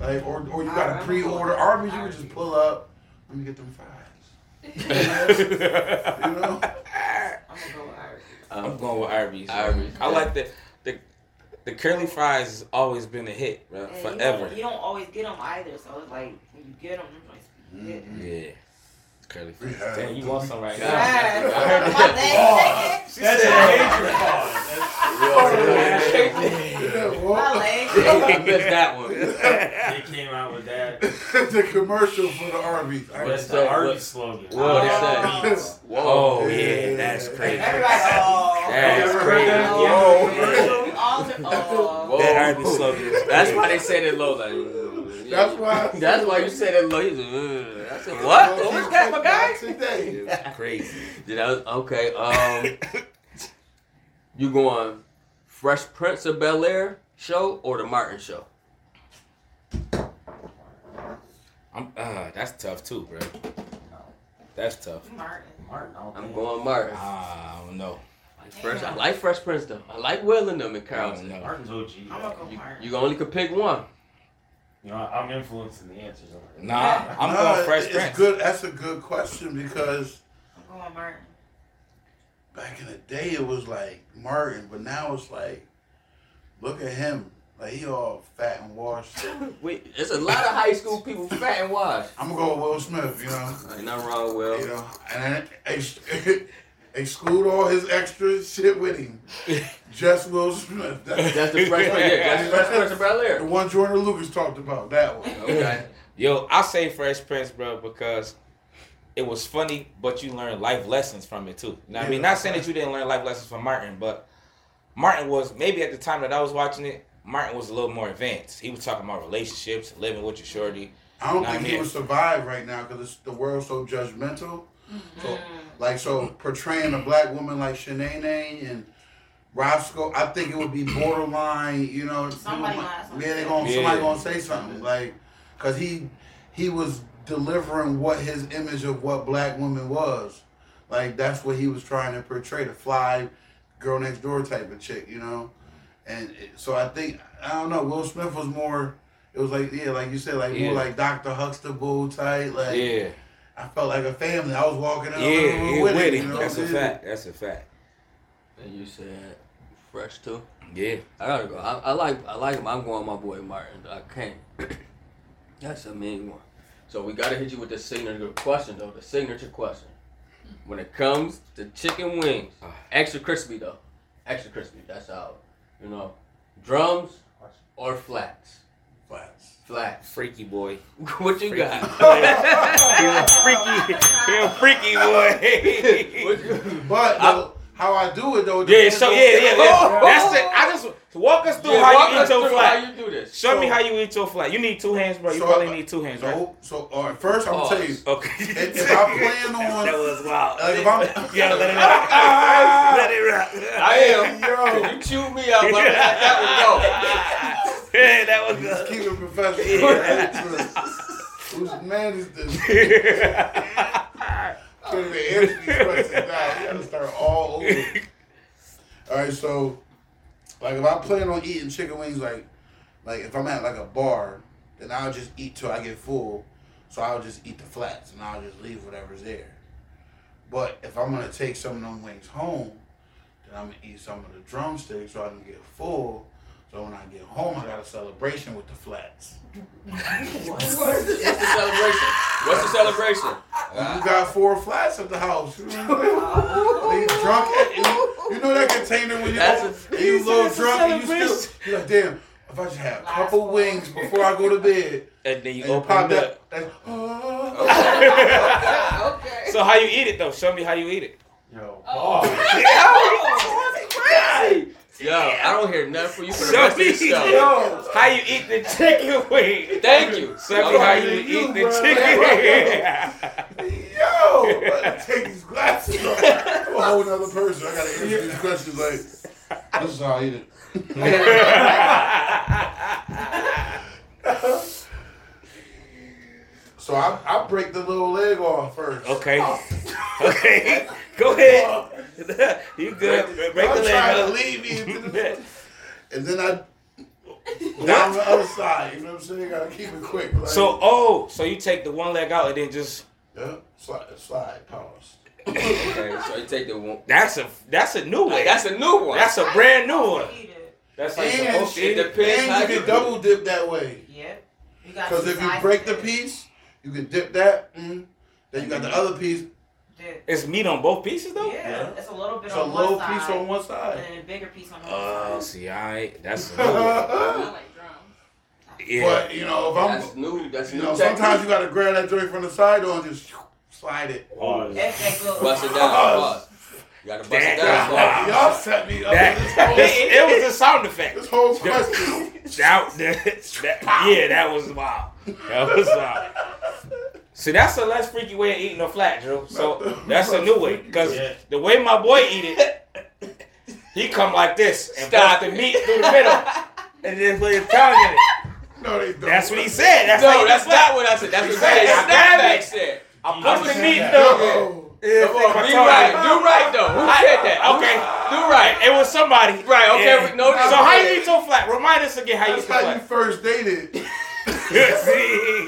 Speaker 3: Like or or you gotta pre-order. Arby's, you can just pull up. Let me get them fries. You know.
Speaker 7: I'm gonna go with Irish.
Speaker 2: Um,
Speaker 4: I'm going with Arby's.
Speaker 2: Arby's.
Speaker 4: I like the the the curly fries has always been a hit, bro,
Speaker 7: And you
Speaker 4: forever.
Speaker 7: don't- You don't always get them either, so it's like when you get them, it's like,
Speaker 3: Mhm.
Speaker 4: Yeah, curly fries.
Speaker 3: had-
Speaker 6: Damn, you want some right now?
Speaker 7: Yeah.
Speaker 2: I heard
Speaker 7: My
Speaker 2: that.
Speaker 7: leg.
Speaker 6: That's a major pause.
Speaker 3: Yeah,
Speaker 7: My
Speaker 3: well,
Speaker 7: leg.
Speaker 2: I missed that one.
Speaker 6: They came out with that.
Speaker 3: the commercial for the Arby's.
Speaker 2: What's
Speaker 6: the
Speaker 2: that?
Speaker 6: Arby's slogan.
Speaker 2: What it
Speaker 7: Oh.
Speaker 2: say?
Speaker 4: Oh
Speaker 3: Yeah.
Speaker 4: yeah, that's crazy.
Speaker 7: Everybody, oh.
Speaker 4: That's
Speaker 3: ever
Speaker 4: crazy.
Speaker 3: heard that?
Speaker 7: Oh,
Speaker 3: Yeah.
Speaker 7: We all- oh.
Speaker 2: Whoa.
Speaker 4: That Arby's slogan. is
Speaker 2: That's why they said it low. Like,
Speaker 3: That's why-
Speaker 2: That's why you said it low. You said, mm. I said, what? What was that, my guy?
Speaker 3: Today.
Speaker 4: It's crazy.
Speaker 2: Yeah, that was, okay. Um, you going Fresh Prince of Bel Air show or the Martin show?
Speaker 4: I'm. Uh, that's tough too, bro. That's tough.
Speaker 7: Martin.
Speaker 6: Martin,
Speaker 2: I'm going Martin.
Speaker 4: Ah, I don't know.
Speaker 2: Like Fresh, I like Fresh Prince though. I like Will and them in
Speaker 4: I don't
Speaker 2: Carlton.
Speaker 6: Martin's OG.
Speaker 7: I'm gonna go
Speaker 2: You, you only could pick one.
Speaker 6: You know, I'm influencing the answers. already.
Speaker 4: Nah, I'm
Speaker 3: No,
Speaker 4: going Fresh
Speaker 3: it's
Speaker 4: Prince.
Speaker 3: good. That's a good question because
Speaker 7: I'm going Martin.
Speaker 3: back in the day it was like Martin, but now it's like, look at him, like he all fat and washed.
Speaker 2: Wait, there's a lot of high school people fat and washed.
Speaker 3: I'm gonna go with Will Smith, you know,
Speaker 2: Ain't nothing wrong with Will.
Speaker 3: you know, and then ex- exclude all his extra shit with him. Just Will Smith. That's
Speaker 2: That's the Fresh Prince. Yeah, that's the Fresh Prince of Bel
Speaker 3: the one Jordan Lucas talked about. That one.
Speaker 2: Okay.
Speaker 4: Yo, I say Fresh Prince, bro, because it was funny, but you learned life lessons from it too. You know what I mean? Not saying that you didn't learn life lessons from Martin, but Martin was maybe at the time that I was watching it, Martin was a little more advanced. He was talking about relationships, living with your shorty.
Speaker 3: I don't
Speaker 4: Nah,
Speaker 3: think he would survive right now because the world's so judgmental. So, like, so portraying a black woman like Shanae and Roscoe, I think it would be borderline. You know,
Speaker 7: Somebody
Speaker 3: people
Speaker 7: gonna
Speaker 3: might- yeah, they
Speaker 7: say.
Speaker 3: gonna
Speaker 4: Yeah.
Speaker 3: somebody gonna say something like, cause he he was delivering what his image of what black woman was. Like that's what he was trying to portray, the fly girl next door type of chick, you know. And it, so I think I don't know. Will Smith was more. It was like yeah, like you said, like
Speaker 4: Yeah.
Speaker 3: more like Doctor Huxtable type. Like
Speaker 4: Yeah,
Speaker 3: I felt like a family. I was walking up
Speaker 4: yeah, yeah, with
Speaker 3: him,
Speaker 4: him.
Speaker 3: you know,
Speaker 4: That's a
Speaker 3: yeah.
Speaker 4: fact. That's a fact.
Speaker 2: And you said Fresh too.
Speaker 4: Yeah.
Speaker 2: I gotta go. I, I like I like him. I'm going my boy Martin. I can't. That's a mean one. So we gotta hit you with the signature question though. The signature question. When it comes to chicken wings,
Speaker 4: Ah.
Speaker 2: extra crispy though. Extra crispy. That's out. You know, drums or flats.
Speaker 3: Flats.
Speaker 2: Flats.
Speaker 4: Freaky boy.
Speaker 2: what you got?
Speaker 4: He a freaky, he a freaky boy.
Speaker 2: What you-
Speaker 3: But
Speaker 2: I-
Speaker 3: though, how I do it though.
Speaker 4: yeah,
Speaker 3: depends
Speaker 4: so
Speaker 3: on-
Speaker 4: yeah, yeah, yeah. That's the. I just walk us through
Speaker 2: Yeah,
Speaker 4: how
Speaker 2: walk
Speaker 4: you
Speaker 2: us
Speaker 4: eat your
Speaker 2: through
Speaker 4: flat.
Speaker 2: How you do this?
Speaker 4: Show me how you eat your flat. You need two hands, bro. You
Speaker 3: So,
Speaker 4: probably
Speaker 3: uh,
Speaker 4: need two hands, right?
Speaker 3: So, so all right, first I'm gonna tell you.
Speaker 4: Okay.
Speaker 3: If, if I plan on,
Speaker 4: that was wild.
Speaker 3: like if I'm,
Speaker 4: Yeah, let it rock. let it rock.
Speaker 2: I am.
Speaker 3: Yo.
Speaker 2: You chewed me out, but that
Speaker 4: Yeah, that was good.
Speaker 3: keep it professional. Whose man is this? Can't even answer these questions now. We gotta start all over. All right, so like if I plan on eating chicken wings, like like if I'm at like a bar, then I'll just eat till I get full. So I'll just eat the flats and I'll just leave whatever's there. But if I'm gonna take some of them wings home, then I'm gonna eat some of the drumsticks so I can get full. So when I get home, I got a celebration with the flats.
Speaker 2: was. What's the celebration? What's the celebration?
Speaker 3: You got four flats at the house. You know what I'm saying? drunk, and you, you know that container when you,
Speaker 2: That's a-
Speaker 3: you a little
Speaker 4: That's a
Speaker 3: drunk and you still, you're like, damn, if I just have a couple wings before I go to bed,
Speaker 4: And then you
Speaker 3: and you
Speaker 4: open
Speaker 3: pop
Speaker 4: it up.
Speaker 3: that, that's, oh.
Speaker 2: okay.
Speaker 4: So how you eat it though? Show me how you eat it.
Speaker 6: Yo,
Speaker 7: Oh.
Speaker 2: Yo, I don't hear nothing from you for the
Speaker 4: Show
Speaker 2: rest of the show.
Speaker 4: yo, how you eat the chicken wing.
Speaker 2: Thank you.
Speaker 4: Show me how you
Speaker 3: You,
Speaker 4: eat the
Speaker 3: bro.
Speaker 4: chicken wing.
Speaker 3: yo, I take these glasses off. I'm a whole nother person. I gotta answer these questions like, this is how I eat it. So I, I break the little leg off first.
Speaker 4: okay. Oh. Okay. Go ahead. you good. Break
Speaker 3: I'm
Speaker 4: the
Speaker 3: trying to leave you into the and then I down on the other side. You know what I'm saying? You Gotta keep it quick. Like,
Speaker 4: So oh, so you take the one leg out and then just
Speaker 3: yeah, slide, slide, pause.
Speaker 2: Okay, so you take the one.
Speaker 4: that's a that's a new one.
Speaker 2: That's a new one.
Speaker 4: That's a brand new one. That's how you
Speaker 3: And,
Speaker 4: supposed to
Speaker 2: It
Speaker 4: it.
Speaker 2: depends
Speaker 3: and you
Speaker 2: you
Speaker 3: can double dip that way.
Speaker 7: Yep.
Speaker 3: Because if you break the piece, you can dip that. Mm, then you got the other piece.
Speaker 7: Dip.
Speaker 4: It's meat on both pieces though.
Speaker 7: Yeah, it's a little bit
Speaker 3: It's a
Speaker 7: on
Speaker 3: little
Speaker 7: one
Speaker 3: piece
Speaker 7: side,
Speaker 3: on one
Speaker 7: and
Speaker 3: side.
Speaker 7: then a bigger piece on the
Speaker 4: Oh,
Speaker 7: other side.
Speaker 4: Oh, see, I that's
Speaker 5: I like drums.
Speaker 4: yeah.
Speaker 3: But you know, if I'm,
Speaker 2: That's new. That's
Speaker 3: you
Speaker 2: new.
Speaker 3: know, sometimes you gotta grab that joint from the side though and just slide it.
Speaker 6: Pause.
Speaker 7: If that goes.
Speaker 2: bust it down. Pause. You gotta bust it down.
Speaker 4: Wow.
Speaker 2: Pause.
Speaker 3: Y'all set me up
Speaker 4: That,
Speaker 3: this whole,
Speaker 4: it, it was a sound effect.
Speaker 3: this whole question.
Speaker 4: That, that, that- yeah, that was wild. That was wild. See, that's a less freaky way of eating a flat, Drew. So that's a new way. Because
Speaker 6: Yeah.
Speaker 4: the way my boy eat it, he come like this and
Speaker 2: Stop
Speaker 4: bust the meat through the middle and then put his tongue in it.
Speaker 3: No, they don't.
Speaker 4: That's what he said. That's
Speaker 2: No, that's
Speaker 4: do flat.
Speaker 2: not what I said. That's what
Speaker 4: He said,
Speaker 2: Snapback
Speaker 4: "Snapback."
Speaker 2: said.
Speaker 4: I
Speaker 6: You
Speaker 4: bust the
Speaker 6: said
Speaker 4: meat
Speaker 6: that.
Speaker 4: through.
Speaker 3: Yo.
Speaker 4: Yeah,
Speaker 2: Come on,
Speaker 4: my
Speaker 2: right. Do right though. Who said that?
Speaker 4: Okay.
Speaker 2: Do right.
Speaker 4: It was somebody.
Speaker 2: Right, okay,
Speaker 4: Yeah.
Speaker 2: no,
Speaker 4: so
Speaker 2: that's
Speaker 4: how you eat so flat? Remind us again how you eat
Speaker 3: That's
Speaker 4: so
Speaker 3: how you first dated.
Speaker 4: See?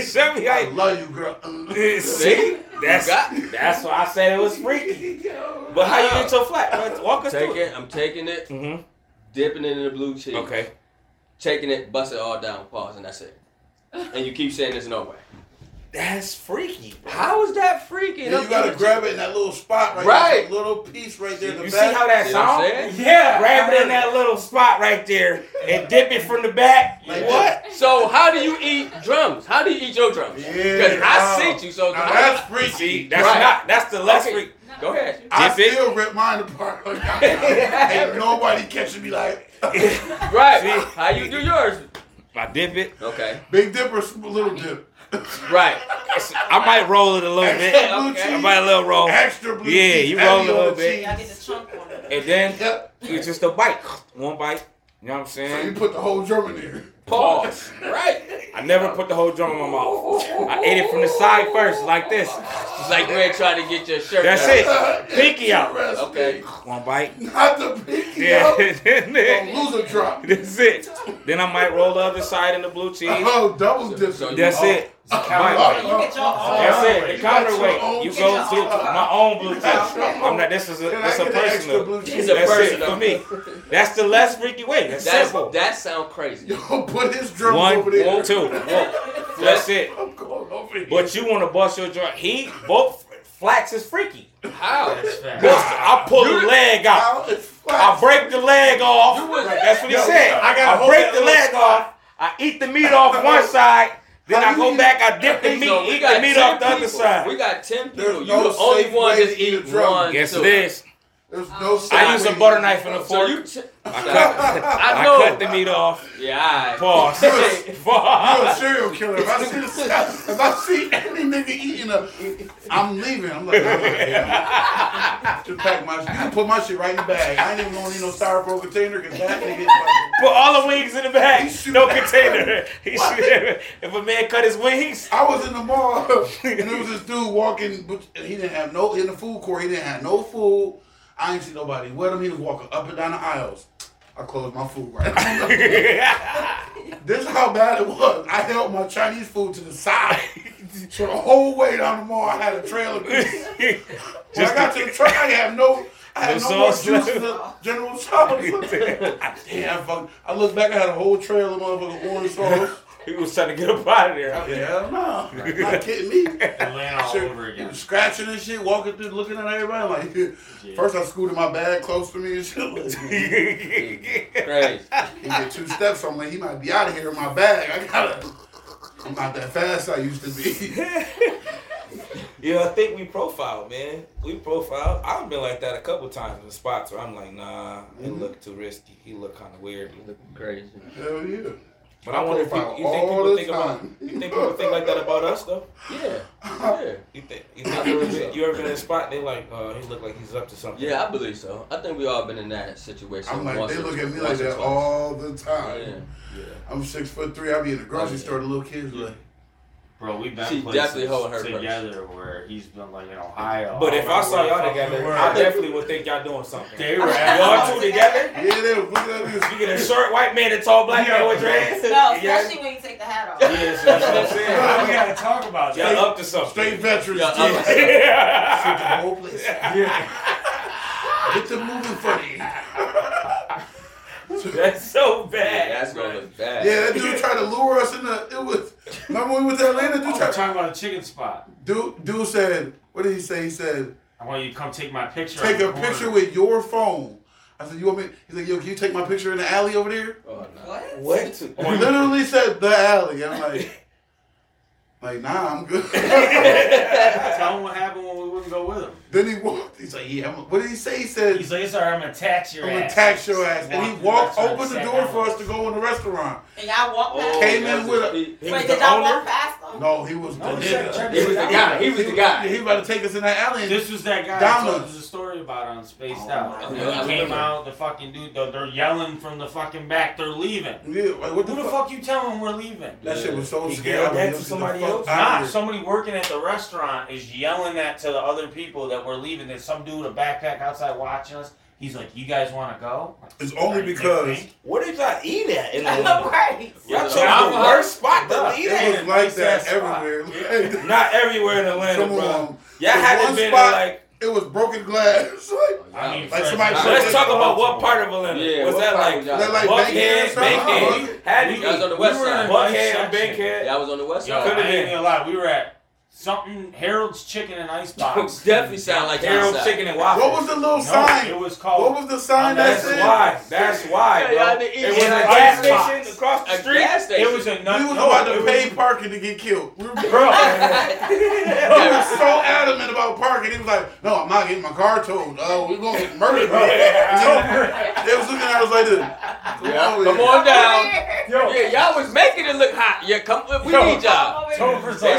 Speaker 4: Show me how
Speaker 3: I love you, girl.
Speaker 4: See? That's
Speaker 2: You
Speaker 4: that's why I said it was freaky. But how you get so flat? Let's Walk us
Speaker 2: Take
Speaker 4: through
Speaker 2: it. I'm taking it,
Speaker 4: Mm-hmm.
Speaker 2: dipping it in the blue cheese.
Speaker 4: Okay.
Speaker 2: Taking it, bust it all down, pause, and that's it. And you keep saying there's no way.
Speaker 4: That's freaky. bro.
Speaker 2: How is that freaky?
Speaker 3: Then you gotta grab it in that little spot right,
Speaker 2: Right.
Speaker 3: there. Little piece right there in the
Speaker 4: You see
Speaker 3: back.
Speaker 4: how that
Speaker 2: See what I'm?
Speaker 6: Yeah.
Speaker 4: Grab it in that little spot right there and dip it from the back.
Speaker 3: Like
Speaker 4: what?
Speaker 2: So how do you eat drums? How do you eat your drums?
Speaker 3: Yeah,
Speaker 2: Because I
Speaker 3: wow.
Speaker 2: sent you. So
Speaker 3: Now that's freaky.
Speaker 4: See, that's
Speaker 2: Right.
Speaker 4: not. That's the less
Speaker 2: Okay.
Speaker 4: freaky.
Speaker 2: Go ahead.
Speaker 3: I
Speaker 4: Dip it.
Speaker 3: still rip mine apart. Like, ain't nobody catching me like
Speaker 2: Right.
Speaker 4: See?
Speaker 2: How you do yours?
Speaker 4: I dip it.
Speaker 2: Okay.
Speaker 3: Big dip or little dip.
Speaker 2: Right.
Speaker 4: I might roll it a little bit.
Speaker 3: Extra blue
Speaker 2: Okay.
Speaker 4: I might a little roll.
Speaker 3: Extra blue
Speaker 4: Yeah,
Speaker 3: cheese.
Speaker 4: you
Speaker 3: heavy
Speaker 4: roll a little
Speaker 3: the
Speaker 4: bit.
Speaker 7: You gotta get the chunk on it.
Speaker 4: And then
Speaker 3: Yep.
Speaker 4: it's just a bite. One bite. You know what I'm saying?
Speaker 3: So you put the whole drum in there.
Speaker 2: Pause. Right.
Speaker 4: I never put the whole drum in my mouth. I ate it from the side first, like this.
Speaker 2: It's like you ain't trying to get your shirt.
Speaker 4: That's
Speaker 2: down.
Speaker 4: it. Pinky out.
Speaker 2: Okay.
Speaker 4: One bite.
Speaker 3: Not the pinky
Speaker 4: Yeah.
Speaker 3: out. Don't lose a drop.
Speaker 4: That's it. Then I might roll the other side in the blue cheese.
Speaker 3: Oh, double dip.
Speaker 2: So
Speaker 4: That's it.
Speaker 7: You
Speaker 4: Bite.
Speaker 7: get your own.
Speaker 4: That's it. The
Speaker 3: You got your
Speaker 4: counterweight. You go to my own blue cheese. I'm not. This is a.
Speaker 3: Can
Speaker 4: This
Speaker 3: I
Speaker 4: a
Speaker 3: get an extra
Speaker 4: personal.
Speaker 3: blue cheese?
Speaker 2: It's a
Speaker 4: That's
Speaker 2: personal.
Speaker 4: for me. That's the less freaky way. That's
Speaker 2: That's,
Speaker 4: simple.
Speaker 2: that sound crazy.
Speaker 3: Yo, put his drums
Speaker 4: One,
Speaker 3: over there.
Speaker 4: two. That's it.
Speaker 3: I'm going over here.
Speaker 4: But you want to bust your joint. He both Flax is freaky.
Speaker 2: How?
Speaker 6: That's fact.
Speaker 4: Bust- I pull the leg out.
Speaker 3: Now it's flat.
Speaker 4: I break the leg off. That's what he said.
Speaker 3: I gotta
Speaker 4: I break the leg
Speaker 3: spot.
Speaker 4: off. I eat the meat off one side. Then
Speaker 3: How
Speaker 4: I go back. I dip the meat.
Speaker 2: So we
Speaker 4: eat
Speaker 2: got
Speaker 4: the meat off the other side.
Speaker 2: We got ten people.
Speaker 3: There's
Speaker 2: you
Speaker 3: no
Speaker 2: the only one
Speaker 3: way
Speaker 2: just
Speaker 3: eat
Speaker 2: eat
Speaker 3: a drum.
Speaker 2: one.
Speaker 4: Yes,
Speaker 2: two.
Speaker 4: it is.
Speaker 3: There's no oh.
Speaker 4: I use a butter knife and a
Speaker 2: So
Speaker 4: fork.
Speaker 2: you. T-
Speaker 4: I cut,
Speaker 2: I
Speaker 4: I cut the meat off.
Speaker 2: Yeah.
Speaker 4: Pause.
Speaker 3: You're a
Speaker 4: Pause.
Speaker 3: serial killer. If I see the, if I see any nigga eating a, I'm leaving. I'm like, I'm like, yeah. just pack my. You can put my shit right in the bag. I ain't even gonna need no styrofoam container because that nigga. Like,
Speaker 4: Put all the wings in the bag.
Speaker 3: He
Speaker 4: No container. He shoot, if a man cut his wings,
Speaker 3: I was in the mall and there was this dude walking, he didn't have no in the food court. He didn't have no food. I ain't see nobody with him. He was walking up and down the aisles. I closed my food right. this is how bad it was. I held my Chinese food to the side. So the whole way down the mall, I had a trail of grease. When I got to the truck, I had no, I had
Speaker 4: No
Speaker 3: no, more juice the general sauce. Damn, fuck. I look back, I had a whole trail of motherfucking orange sauce.
Speaker 4: He was trying to get up out of there.
Speaker 3: Hell no, not kidding me.
Speaker 6: And land all
Speaker 3: Shit,
Speaker 6: over
Speaker 3: he
Speaker 6: again.
Speaker 3: scratching and shit, walking through, looking at everybody like. First, I scooted my bag close to me and shit. Like,
Speaker 2: Crazy.
Speaker 3: he get two steps, so I'm like, he might be out of here in my bag. I gotta. I'm not that fast I used to be.
Speaker 4: Yeah, I think we profiled, man. We profiled. I've been like that a couple times in the spots where I'm like, nah, it
Speaker 3: Mhm.
Speaker 4: looked too risky. He looked kind of weird.
Speaker 2: Looking crazy.
Speaker 3: Hell yeah.
Speaker 4: But I wonder if people, you think people
Speaker 3: the
Speaker 4: think about you think people think like that about us though?
Speaker 2: Yeah. Yeah.
Speaker 4: You think you think you ever been, you ever been in a spot they like, uh, he look like he's up to something.
Speaker 2: Yeah, I believe so. I think we all been in that situation.
Speaker 3: I'm like,
Speaker 2: once
Speaker 3: they look at me like that all the time.
Speaker 2: Yeah.
Speaker 4: Yeah.
Speaker 3: I'm six foot three. I be in the grocery
Speaker 2: Oh, yeah.
Speaker 3: store. The little kids be like,
Speaker 6: Bro, we've been
Speaker 2: She definitely holding her
Speaker 6: together where he's been like in Ohio.
Speaker 4: But if I saw y'all
Speaker 6: where the fuck we
Speaker 4: together,
Speaker 6: were.
Speaker 4: I definitely would think y'all doing something.
Speaker 6: They were
Speaker 4: Y'all two together?
Speaker 3: yeah, they was looking at me.
Speaker 4: You get a short white man and tall black man with dreads?
Speaker 7: No,
Speaker 4: Yeah.
Speaker 7: especially when you take the hat off.
Speaker 4: Yes, that's what I'm saying.
Speaker 6: we gotta talk about
Speaker 4: Y'all
Speaker 6: that.
Speaker 4: up to something.
Speaker 3: Straight veterans.
Speaker 2: Yeah,
Speaker 3: Yeah,
Speaker 2: I'm-
Speaker 3: the whole place. Get the movie funny.
Speaker 4: That's so
Speaker 2: Yeah,
Speaker 4: bad.
Speaker 2: that's gonna look bad.
Speaker 3: Yeah, that dude tried to lure us in the. It was. Remember when we went to Atlanta? Dude,
Speaker 6: Oh, we're
Speaker 3: tried,
Speaker 6: talking about a chicken spot.
Speaker 3: dude, dude said, what did he say? He said,
Speaker 6: I want you to come take my picture.
Speaker 3: take a picture with your phone. I said, you want me? He's like, yo, can you take my picture in the alley over there?
Speaker 2: Oh, no.
Speaker 7: What?
Speaker 4: What?
Speaker 3: He literally said the alley. I'm like, like, nah, I'm good.
Speaker 6: Tell him what happened when we wouldn't go with him.
Speaker 3: Then he walked. He's like, yeah. I'm, what did he say? He said,
Speaker 6: He's like, it's alright, I'm gonna tax your
Speaker 3: I'm gonna
Speaker 6: ass.
Speaker 3: tax your ass. And he
Speaker 6: Walked to the
Speaker 3: walked,
Speaker 6: restaurant,
Speaker 3: opened the door for us to go in the restaurant.
Speaker 7: And y'all walk past?
Speaker 2: Oh,
Speaker 3: Came in with a-
Speaker 2: he-
Speaker 4: He
Speaker 7: Wait, did
Speaker 4: the
Speaker 7: y'all
Speaker 4: owner?
Speaker 7: walk past them?
Speaker 3: No, he was
Speaker 6: No,
Speaker 3: the
Speaker 6: he
Speaker 3: nigga.
Speaker 2: He was the guy. He was the guy.
Speaker 3: He was about to take us in that alley. And
Speaker 6: This was that guy
Speaker 3: Down
Speaker 6: I told
Speaker 3: us.
Speaker 6: you the story about on Spaced
Speaker 7: Oh
Speaker 6: Out. And
Speaker 2: God.
Speaker 6: he came out, the fucking dude, they're, they're yelling from the fucking back, they're leaving.
Speaker 3: yeah, like, what the,
Speaker 6: Who the
Speaker 3: fuck?
Speaker 6: fuck you telling we're leaving?
Speaker 3: That shit was so
Speaker 4: He
Speaker 3: scary.
Speaker 4: yelled that to somebody else?
Speaker 6: Nah, somebody working at the restaurant is yelling that to the other people that we're leaving. There's some dude with a backpack outside watching us. He's like, "You guys want to go?"
Speaker 3: It's only
Speaker 6: Like,
Speaker 3: because?
Speaker 4: What did y'all eat at in Atlanta?
Speaker 7: right.
Speaker 4: Y'all chose the
Speaker 2: I'm-
Speaker 4: worst spot to
Speaker 6: Bruh,
Speaker 4: eat
Speaker 3: it
Speaker 4: at.
Speaker 3: was like that everywhere. Like,
Speaker 4: Not everywhere in Atlanta,
Speaker 3: Come
Speaker 4: bro.
Speaker 3: on.
Speaker 4: Y'all hadn't
Speaker 3: one
Speaker 4: been
Speaker 3: spot-
Speaker 4: like.
Speaker 3: it was broken glass. Like,
Speaker 6: I mean,
Speaker 3: Like
Speaker 6: for
Speaker 3: somebody
Speaker 6: example-
Speaker 4: Let's talk about what part of Atlanta.
Speaker 2: Yeah,
Speaker 4: was that like?
Speaker 2: was y'all-
Speaker 3: like
Speaker 4: Buckhead,
Speaker 3: Bankhead or something?
Speaker 4: Bankhead. Had
Speaker 2: Y'all was on the west
Speaker 6: We were in
Speaker 2: side.
Speaker 4: Buckhead and. Bankhead.
Speaker 2: Y'all was on the west side.
Speaker 4: Could've been.
Speaker 6: gonna lie. We were at something Harold's Chicken and Icebox.
Speaker 2: Definitely sound like
Speaker 4: Harold
Speaker 2: outside.
Speaker 4: Chicken and Waffles.
Speaker 3: What was the little
Speaker 6: No,
Speaker 3: sign?
Speaker 6: it was called.
Speaker 3: What was the sign that
Speaker 4: That's
Speaker 3: said?
Speaker 4: why. That's why,
Speaker 2: Yeah,
Speaker 4: bro.
Speaker 2: y'all
Speaker 4: It was a gas
Speaker 6: icebox.
Speaker 4: station across the
Speaker 2: A
Speaker 4: street.
Speaker 2: gas station.
Speaker 6: It was a
Speaker 3: We was
Speaker 6: no,
Speaker 3: about
Speaker 6: it
Speaker 3: to
Speaker 6: was-
Speaker 3: pay parking to get killed. We were,
Speaker 6: Bro,
Speaker 3: he was so adamant about parking. He was like, "No, I'm not getting my car towed. Oh, we're gonna get murdered." Bro. They was looking at us like this. Come
Speaker 2: Yeah,
Speaker 3: on,
Speaker 2: come on down.
Speaker 6: yo,
Speaker 2: Yeah, y'all was making it look hot. Yeah, come. We
Speaker 6: Yo,
Speaker 2: need y'all.
Speaker 6: Tover's
Speaker 2: They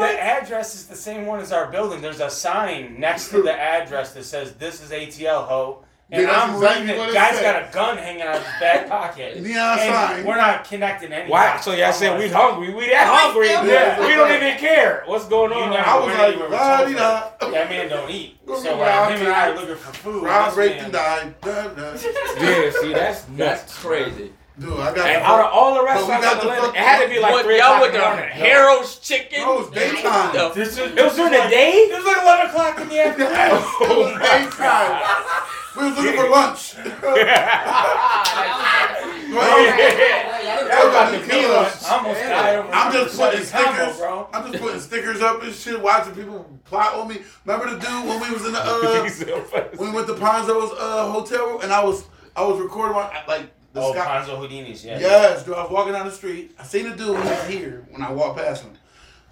Speaker 6: like,
Speaker 2: said,
Speaker 6: the
Speaker 2: "You know what?"
Speaker 6: address is the same one as our building. There's a sign next to the address that says, "This is ATL ho." And
Speaker 3: Yeah,
Speaker 6: I'm
Speaker 3: exactly
Speaker 6: reading
Speaker 3: what
Speaker 6: it.
Speaker 3: it
Speaker 6: Guy's
Speaker 3: said.
Speaker 6: got a gun hanging out of his back pocket.
Speaker 3: Neon
Speaker 6: And
Speaker 3: sign.
Speaker 6: We're not connecting any.
Speaker 4: Why? So y'all
Speaker 6: I'm
Speaker 4: said
Speaker 6: like,
Speaker 4: we hungry. We that hungry.
Speaker 3: Yeah.
Speaker 4: We don't even care what's going
Speaker 6: You
Speaker 4: on.
Speaker 6: know.
Speaker 3: I was like,
Speaker 6: anywhere with
Speaker 3: la di da.
Speaker 6: That man don't eat. So
Speaker 3: get
Speaker 6: him and I are looking for food,
Speaker 3: Rob
Speaker 6: this
Speaker 3: raped and died. Da, da.
Speaker 4: Yeah, see, that's.
Speaker 2: That's crazy.
Speaker 3: Dude, I got
Speaker 4: And out of all the restaurants
Speaker 3: got
Speaker 4: in
Speaker 3: the
Speaker 4: Atlanta,
Speaker 3: fuck-
Speaker 4: it had to be like
Speaker 2: What,
Speaker 4: three
Speaker 2: y'all
Speaker 4: o'clock
Speaker 2: with
Speaker 4: in
Speaker 2: the
Speaker 4: the.
Speaker 2: Harold's chicken?
Speaker 3: No, it's daytime.
Speaker 2: The-
Speaker 6: This is,
Speaker 4: It was during the day.
Speaker 6: It was like 11 o'clock in the afternoon.
Speaker 3: Yes, it was daytime. We was looking for lunch.
Speaker 4: That was about to kill us.
Speaker 6: I almost died over
Speaker 3: I'm just putting
Speaker 6: this combo,
Speaker 3: stickers. I'm just putting stickers up and shit, watching people plot on me. Remember the dude when we was in the uh when we went to Ponzo's uh hotel and I was I was recording my like the
Speaker 6: Oh,
Speaker 3: sky.
Speaker 6: Ponzo Houdini's, yeah.
Speaker 3: Yes, dude. I was walking down the street. I seen a dude who was here when I walked past him.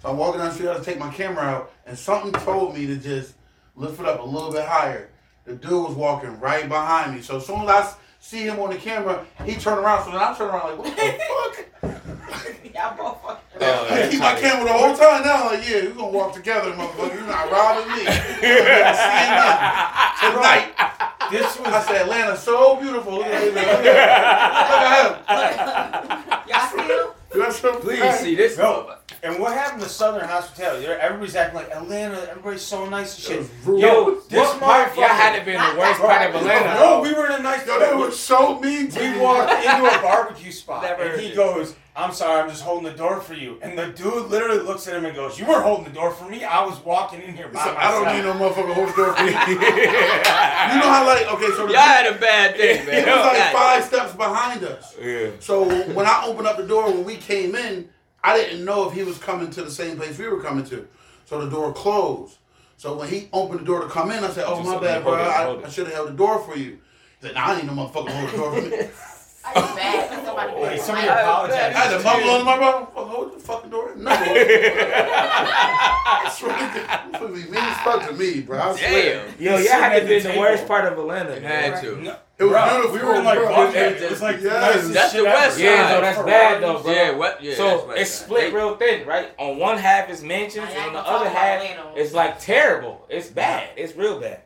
Speaker 3: So I'm walking down the street. I had to take my camera out, and something told me to just lift it up a little bit higher. The dude was walking right behind me. So as soon as I see him on the camera, he turned around. So then I turn around like, what the fuck?
Speaker 7: Y'all both fucking.
Speaker 4: Oh,
Speaker 3: I keep my camera the whole time now. Like, yeah, we're gonna walk together, motherfucker. You're not robbing me. We're gonna see him tonight.
Speaker 6: This
Speaker 3: I said, Atlanta's so beautiful. Look at him. Look at him.
Speaker 7: Y'all see him?
Speaker 3: You got some
Speaker 2: Please see this.
Speaker 6: Bro. And what happened to Southern Hospitality? Everybody's acting like Atlanta. Everybody's so nice and shit.
Speaker 3: Yo,
Speaker 6: Yo,
Speaker 4: What
Speaker 6: this
Speaker 4: part? Y'all had to be in the worst part of Atlanta.
Speaker 6: No, we were in a nice.
Speaker 3: Yo, they were so mean to
Speaker 6: We
Speaker 3: me.
Speaker 6: walked into a barbecue spot, and he
Speaker 2: this.
Speaker 6: goes, "I'm sorry, I'm just holding the door for you." And the dude literally looks at him and goes, "You weren't holding the door for me. I was walking in here by
Speaker 3: So
Speaker 6: myself."
Speaker 3: I don't need no motherfucker holding the door for me. you know how like okay, so the
Speaker 2: Y'all had a bad day, man.
Speaker 3: it was like five steps behind us.
Speaker 4: Yeah.
Speaker 3: So when I opened up the door when we came in, I didn't know if he was coming to the same place we were coming to. So the door closed. So when he opened the door to come in, I said, "Oh
Speaker 4: Just
Speaker 3: my bad, bro.
Speaker 4: it,
Speaker 3: I. I should have held the door for you." He said, "Nah, I need no motherfucker hold the door for me."
Speaker 7: Are you mad? 'cause Somebody
Speaker 6: Wait, somebody
Speaker 2: I-
Speaker 6: apologized.
Speaker 3: I had to mumble under my breath. "Fuck, Hold the fucking door. No. I swear to God, you be mean as fuck to me, bro. I swear.
Speaker 2: Damn.
Speaker 4: Yo, y'all had to be the worst part of Atlanta.
Speaker 2: You had to.
Speaker 3: It was
Speaker 6: Bro,
Speaker 3: beautiful.
Speaker 6: We were in like
Speaker 3: bro.
Speaker 2: It
Speaker 6: It was like
Speaker 3: Yes.
Speaker 2: That's the
Speaker 6: ever.
Speaker 2: west
Speaker 4: Yeah,
Speaker 2: side.
Speaker 4: no, that's bad though, bro.
Speaker 2: Yeah, what? Yeah,
Speaker 4: so
Speaker 2: that's right.
Speaker 4: it's split
Speaker 2: They-
Speaker 4: real thin, right? On one half is mansions, and on the other half it's like terrible. It's bad. It's real bad.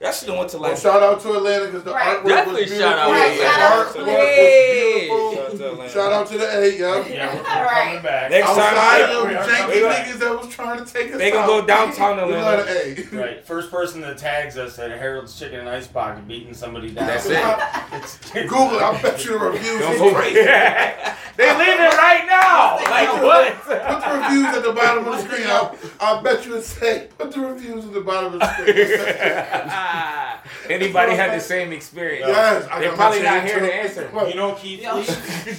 Speaker 4: Y'all should have went to
Speaker 3: Well,
Speaker 4: like.
Speaker 3: shout out to Atlanta because the
Speaker 7: Right.
Speaker 3: artwork
Speaker 2: Definitely
Speaker 3: was beautiful.
Speaker 2: shout out
Speaker 3: the
Speaker 7: to Atlanta.
Speaker 3: artwork
Speaker 7: Shout
Speaker 3: was beautiful.
Speaker 4: Shout out to Atlanta.
Speaker 3: Shout out to the eight, yo.
Speaker 6: Yeah, we're, we're
Speaker 7: Right.
Speaker 6: coming back.
Speaker 4: Next time,
Speaker 3: Outside
Speaker 6: we-
Speaker 3: them janky
Speaker 6: coming back.
Speaker 3: niggas that was trying to take us
Speaker 4: They gonna
Speaker 3: out.
Speaker 4: go downtown
Speaker 3: We
Speaker 4: Atlanta.
Speaker 3: let hey.
Speaker 6: Right, first person that tags us at Harold's Chicken and Ice Pocket beating somebody down.
Speaker 2: That's it.
Speaker 6: It's,
Speaker 3: Google it. I bet you the reviews
Speaker 4: Don't
Speaker 3: is
Speaker 4: go-
Speaker 3: crazy.
Speaker 4: they leaving right now. Like what?
Speaker 3: Put the reviews at the bottom of the screen. I, I bet you it's say put the reviews at the bottom of the screen.
Speaker 4: Anybody had the same experience?
Speaker 3: Yes, I
Speaker 4: They're probably not
Speaker 3: chain
Speaker 4: here to answer.
Speaker 3: What?
Speaker 6: You know Keith Lee?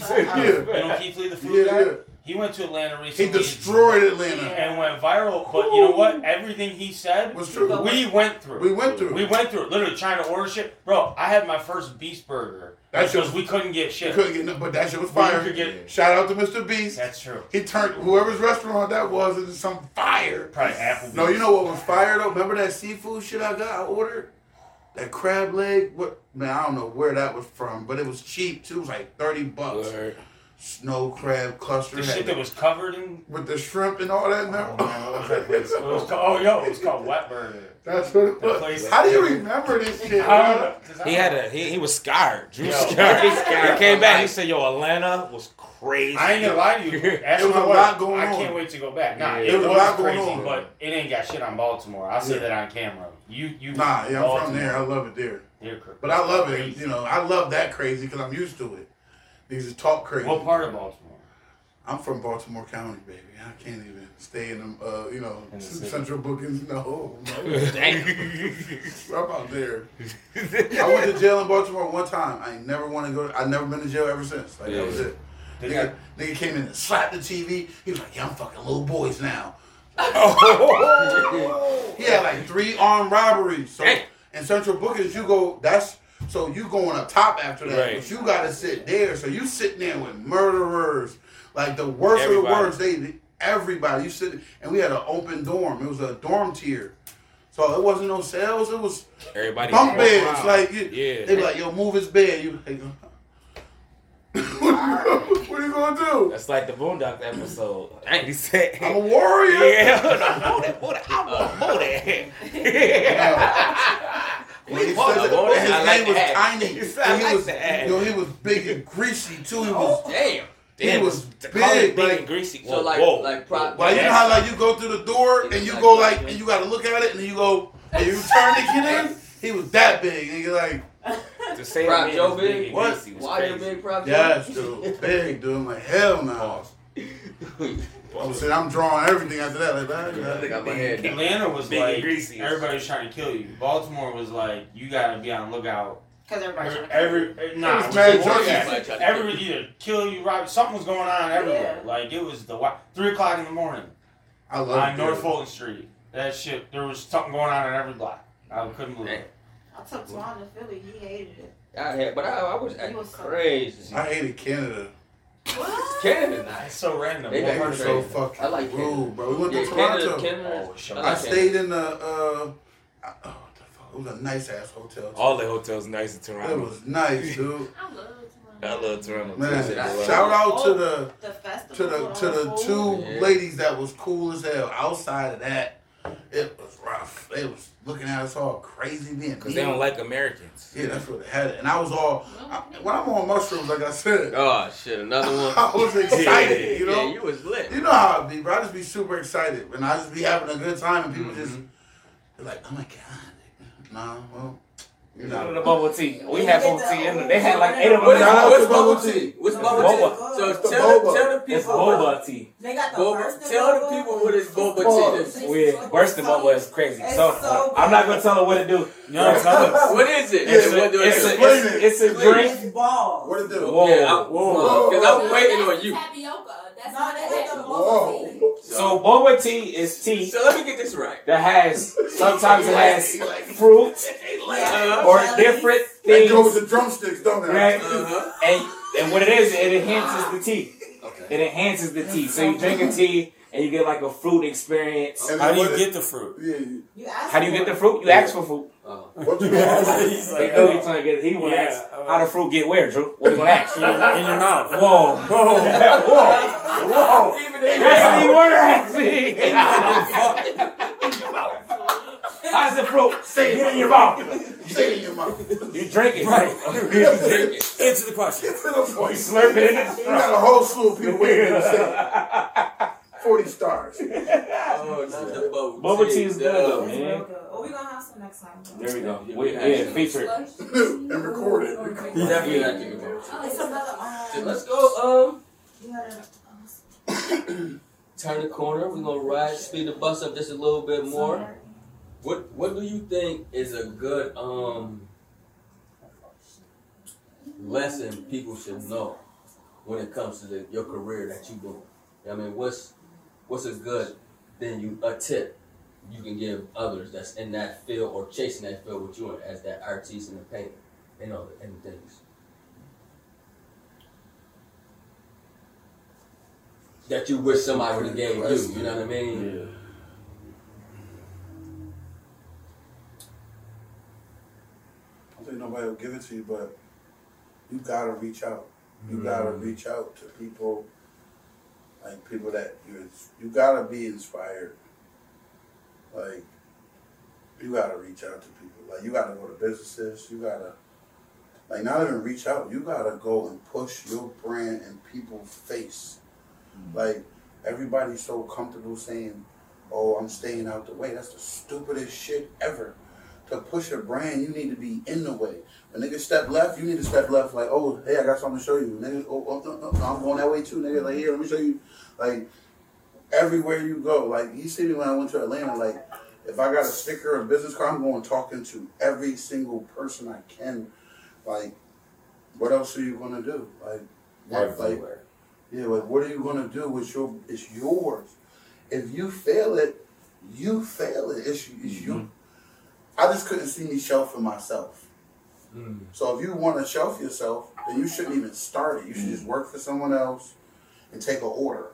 Speaker 3: Yeah.
Speaker 6: You know Keith Lee, the food
Speaker 3: Yeah,
Speaker 6: guy?
Speaker 3: yeah.
Speaker 6: He went to Atlanta recently.
Speaker 3: He destroyed Atlanta.
Speaker 6: and went viral. But you know what? Everything he said,
Speaker 3: Was true.
Speaker 6: we went through.
Speaker 3: We went through.
Speaker 6: We went through. Literally trying to order shit. Bro, I had my first Beast Burger.
Speaker 3: That shit
Speaker 6: because
Speaker 3: was-
Speaker 6: we couldn't get shit.
Speaker 3: couldn't get no, but that shit was
Speaker 6: We
Speaker 3: fire.
Speaker 6: could get-
Speaker 3: Shout out to Mr. Beast.
Speaker 6: That's true.
Speaker 3: He turned whoever's restaurant that was into some fire.
Speaker 6: Probably Applebee's.
Speaker 3: No, you know what was fire though? Remember that seafood shit I got? I ordered that crab leg. What man? I don't know where that was from, but it was cheap too. It was like thirty bucks.
Speaker 4: Word.
Speaker 3: Snow crab cluster
Speaker 6: the
Speaker 3: had
Speaker 6: shit that was covered in.
Speaker 3: with the shrimp and all that.
Speaker 6: Oh,
Speaker 3: now.
Speaker 6: man, what that place? It was called, oh, yo, it was called Wet Burger.
Speaker 3: That's what it was.
Speaker 6: place-
Speaker 3: How do you remember this shit?
Speaker 6: I don't
Speaker 3: man?
Speaker 6: know. 'cause I
Speaker 4: He had a he, he was scarred. Drew
Speaker 6: Yo.
Speaker 4: scarred.
Speaker 6: He's scarred.
Speaker 4: He came back. He said, "Yo, Atlanta was crazy."
Speaker 6: I ain't gonna lie to you. Ask
Speaker 3: It was a lot going
Speaker 6: I
Speaker 3: on.
Speaker 6: I can't wait to go back. Nah,
Speaker 4: Yeah.
Speaker 6: it,
Speaker 3: There was
Speaker 6: was,
Speaker 3: a lot going
Speaker 6: crazy,
Speaker 3: on.
Speaker 6: but it ain't got shit on Baltimore. I'll say
Speaker 3: Yeah.
Speaker 6: that on camera. You, you.
Speaker 3: Nah, yeah, I'm
Speaker 6: Baltimore,
Speaker 3: from there. I love it there.
Speaker 6: you're
Speaker 3: But I love it.
Speaker 6: crazy.
Speaker 3: You know, I love that crazy because I'm used to it. These are talk crazy.
Speaker 6: What part of Baltimore?
Speaker 3: I'm from Baltimore County, baby. I can't even stay in them, uh, you know,
Speaker 6: the
Speaker 3: central bookings. No, no.
Speaker 4: Damn.
Speaker 3: I'm out there. I went to jail in Baltimore one time. I ain't never want to go. I've never been to jail ever since. Like that was it.
Speaker 6: Did
Speaker 3: Nigga, nigga came in and slapped the TV. He was like, "Yeah, I'm fucking little boys now." He had like three armed robberies. So in central bookings, you go. That's so you going up top after that,
Speaker 4: Right.
Speaker 3: but you got to sit there. So you sitting there with murderers, like the worst of the worst. They everybody. You sit and we had an open dorm. It was a dorm tier. So it wasn't no cells. It was
Speaker 4: Everybody.
Speaker 3: bunk beds. Like you,
Speaker 4: yeah.
Speaker 3: they be like, yo, move his bed. You like, what are you gonna do?
Speaker 4: That's like the Boondock episode. He said.
Speaker 3: I'm a warrior.
Speaker 4: Yeah, hold on, hold it, hold it. I'm a hold it.
Speaker 3: When he
Speaker 4: Hold
Speaker 3: said
Speaker 4: on,
Speaker 3: that,
Speaker 4: hold
Speaker 3: his
Speaker 4: I like
Speaker 3: name was
Speaker 4: that.
Speaker 3: tiny.
Speaker 4: You said I
Speaker 3: And he
Speaker 4: like
Speaker 3: was,
Speaker 4: that.
Speaker 3: yo, he was big and greasy too. He was, oh,
Speaker 4: Damn.
Speaker 3: he was
Speaker 4: to call it
Speaker 3: big. Like,
Speaker 4: and greasy.
Speaker 2: So
Speaker 4: Whoa,
Speaker 2: like,
Speaker 4: whoa.
Speaker 2: like, pro-
Speaker 3: like you know how like you go through the door and you go like and you gotta look at it and then you go and you turn to get in. He was that big and you're like,
Speaker 4: to say
Speaker 2: Prop Joe
Speaker 4: big
Speaker 2: big?
Speaker 4: and
Speaker 3: What?
Speaker 4: greasy was
Speaker 2: Why you big prop? Joe?
Speaker 3: Yes, dude, big dude. I'm like hell no. I'm saying I'm drawing everything after that. Like, that,
Speaker 2: I got my head down.
Speaker 6: Atlanta was
Speaker 4: Big and
Speaker 6: like
Speaker 4: greasy.
Speaker 6: everybody was trying to kill you. Baltimore was like you gotta be on the lookout.
Speaker 7: Because everybody's
Speaker 6: Every,
Speaker 7: trying to
Speaker 6: every eh, nah,
Speaker 3: It was
Speaker 6: it
Speaker 3: mad junkies.
Speaker 2: Everybody tried
Speaker 6: Every either kill you, rob. Something was going on everywhere.
Speaker 7: Yeah.
Speaker 6: Like it was the three o'clock in the morning
Speaker 3: I love
Speaker 6: on. North Fulton Street. That shit. There was something going on in every block. I couldn't believe it.
Speaker 7: I took Twan to Philly. He hated it.
Speaker 2: I had, but I, I was acting
Speaker 7: was
Speaker 2: crazy.
Speaker 3: I hated Canada.
Speaker 7: What?
Speaker 2: Canada
Speaker 6: It's
Speaker 2: nice.
Speaker 6: so random.
Speaker 2: They
Speaker 6: What
Speaker 3: They
Speaker 6: part
Speaker 3: were
Speaker 6: of
Speaker 3: so fucking
Speaker 2: I like Canada.
Speaker 3: rude, bro. We went
Speaker 2: Yeah,
Speaker 3: to Toronto.
Speaker 2: Canada, Canada.
Speaker 6: Oh, sure.
Speaker 2: I
Speaker 3: I stayed in the uh, oh, what the fuck? It was a nice ass hotel. too.
Speaker 4: All the hotels nice in Toronto.
Speaker 3: It was nice, dude.
Speaker 5: I love Toronto.
Speaker 4: I love Toronto.
Speaker 3: Man,
Speaker 4: too.
Speaker 3: shout out to the
Speaker 7: The
Speaker 3: to the to the two
Speaker 2: Yeah.
Speaker 3: ladies that was cool as hell. Outside of that, it was rough. They was looking at us all crazy being
Speaker 4: Because they don't like Americans.
Speaker 3: Yeah, that's what they had it. And I was all I, when I'm on mushrooms, like I said,
Speaker 2: Oh shit, another one.
Speaker 3: I was excited. You know,
Speaker 2: yeah, you was lit.
Speaker 3: you know how it be, bro. I just be super excited, and I just be having a good time, and people just
Speaker 2: Mm-hmm.
Speaker 3: they're like, "Oh my god, nah, well, you know."
Speaker 4: the bubble tea. We had bubble tea in them. They had like eight of them.
Speaker 2: What is, what's bubble
Speaker 3: Bubble
Speaker 2: tea?
Speaker 3: Tea.
Speaker 2: What's
Speaker 7: It's
Speaker 2: bubble
Speaker 4: boba.
Speaker 2: tea? So
Speaker 3: It's the
Speaker 2: tell,
Speaker 3: boba.
Speaker 2: tell the
Speaker 4: It's
Speaker 2: people.
Speaker 4: boba tea.
Speaker 5: They got the
Speaker 2: Boba. Tell the people what is boba
Speaker 3: Pause.
Speaker 2: tea.
Speaker 4: We bursting bubble is crazy.
Speaker 5: It's
Speaker 4: So,
Speaker 5: so
Speaker 4: I'm not gonna tell her what to do.
Speaker 6: No, it's not.
Speaker 2: What is it?
Speaker 4: It's
Speaker 2: What
Speaker 4: a,
Speaker 2: do
Speaker 4: it's a, it's, it's a drink.
Speaker 5: It's balls.
Speaker 3: What it do?
Speaker 4: Whoa,
Speaker 2: Yeah, I-
Speaker 4: whoa.
Speaker 2: Because I'm waiting on you.
Speaker 8: Tapioca. That's not
Speaker 5: they
Speaker 8: the
Speaker 5: got the
Speaker 8: actual
Speaker 3: Whoa.
Speaker 8: tea.
Speaker 4: So boba tea is tea
Speaker 2: So let me get this right.
Speaker 4: that has sometimes it has fruit. Or different
Speaker 3: They go with the drumsticks, don't they?
Speaker 4: right?
Speaker 2: Uh-huh.
Speaker 4: And and what it is, it enhances the tea.
Speaker 2: Okay.
Speaker 4: It enhances the tea. So you drink a tea and you get like a fruit experience.
Speaker 3: And
Speaker 6: How do you
Speaker 3: it-
Speaker 6: get the fruit?
Speaker 3: Yeah, you-
Speaker 5: You ask
Speaker 4: How do you get the fruit? You ask for fruit.
Speaker 2: Oh.
Speaker 3: what you
Speaker 6: He's
Speaker 4: They
Speaker 6: like, oh,
Speaker 4: he's trying to get. He want to
Speaker 6: Yeah,
Speaker 4: ask
Speaker 6: uh,
Speaker 4: how the fruit get where, Drew. What you gonna ask?
Speaker 6: in your mouth.
Speaker 4: Whoa, whoa, whoa, whoa!
Speaker 2: Even if
Speaker 4: That's what you want to ask me. How's the fruit? Say it in your mouth.
Speaker 3: say it in your mouth.
Speaker 4: You drink it, right? you drink it.
Speaker 6: Answer the question.
Speaker 4: You slurp it in the
Speaker 3: You
Speaker 4: straw.
Speaker 3: got a whole slew of people waiting to say 40 stars.
Speaker 2: Oh, not the bubble
Speaker 4: Bubble tea is good, though,
Speaker 5: It's
Speaker 4: man.
Speaker 5: real good. Oh, we gonna have some next time.
Speaker 4: There we go.
Speaker 2: Yeah,
Speaker 4: We,
Speaker 2: we
Speaker 4: yeah,
Speaker 2: got
Speaker 4: feature.
Speaker 3: and record it.
Speaker 2: Definitely not giving bubble tea.
Speaker 5: It's another
Speaker 2: So let's go. Um,
Speaker 5: You um,
Speaker 2: turn the corner. We're gonna ride, speed the bus up just a little bit more. What What do you think is a good um lesson people should know when it comes to the, your career that you doing? I mean, what's what's a good then you a tip you can give others that's in that field or chasing that field with you as that artiste and the painter and all the and things. That you wish somebody would have gave you, you know what I mean?
Speaker 3: Yeah. Don't think nobody will give it to you, but you gotta reach out. You mm-hmm. gotta reach out to people, like people that you you gotta be inspired. Like you gotta reach out to people. Like you gotta go to businesses. You gotta like not even reach out. You gotta go and push your brand in people's face. Mm-hmm. Like everybody's so comfortable saying, "Oh, I'm staying out the way." That's the stupidest shit ever. To push a brand, you need to be in the way. When niggas step left, you need to step left. Like, oh, hey, I got something to show you. Niggas, oh, oh no, no, no, I'm going that way too. Nigga, like, here, let me show you. Like, everywhere you go. Like, you see me when I went to Atlanta. Like, if I got a sticker or a business card, I'm going talking to every single person I can. Like, what else are you gonna do? Like, what, like,
Speaker 4: Everywhere.
Speaker 3: yeah, like what are you gonna do with your? It's yours. If you fail it, you fail it. It's, it's mm-hmm. you. I just couldn't see me shelfing myself. So if you want to shelf yourself, then you shouldn't even start it. You should just work for someone else and take an order.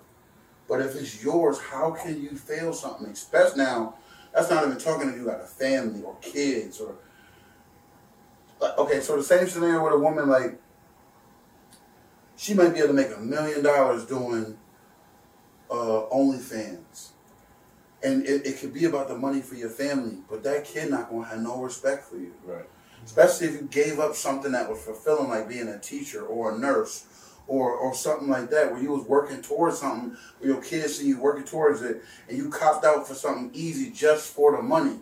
Speaker 3: But if it's yours, how can you fail something? Especially now, that's not even talking if you got a family or kids or. Like, okay, so the same scenario with a woman like she might be able to make a million dollars doing uh, OnlyFans. And it, it could be about the money for your family, but that kid not gonna have no respect for you.
Speaker 4: Right.
Speaker 3: Especially if you gave up something that was fulfilling, like being a teacher or a nurse, or or something like that, where you was working towards something, where your kids see you working towards it, and you copped out for something easy just for the money.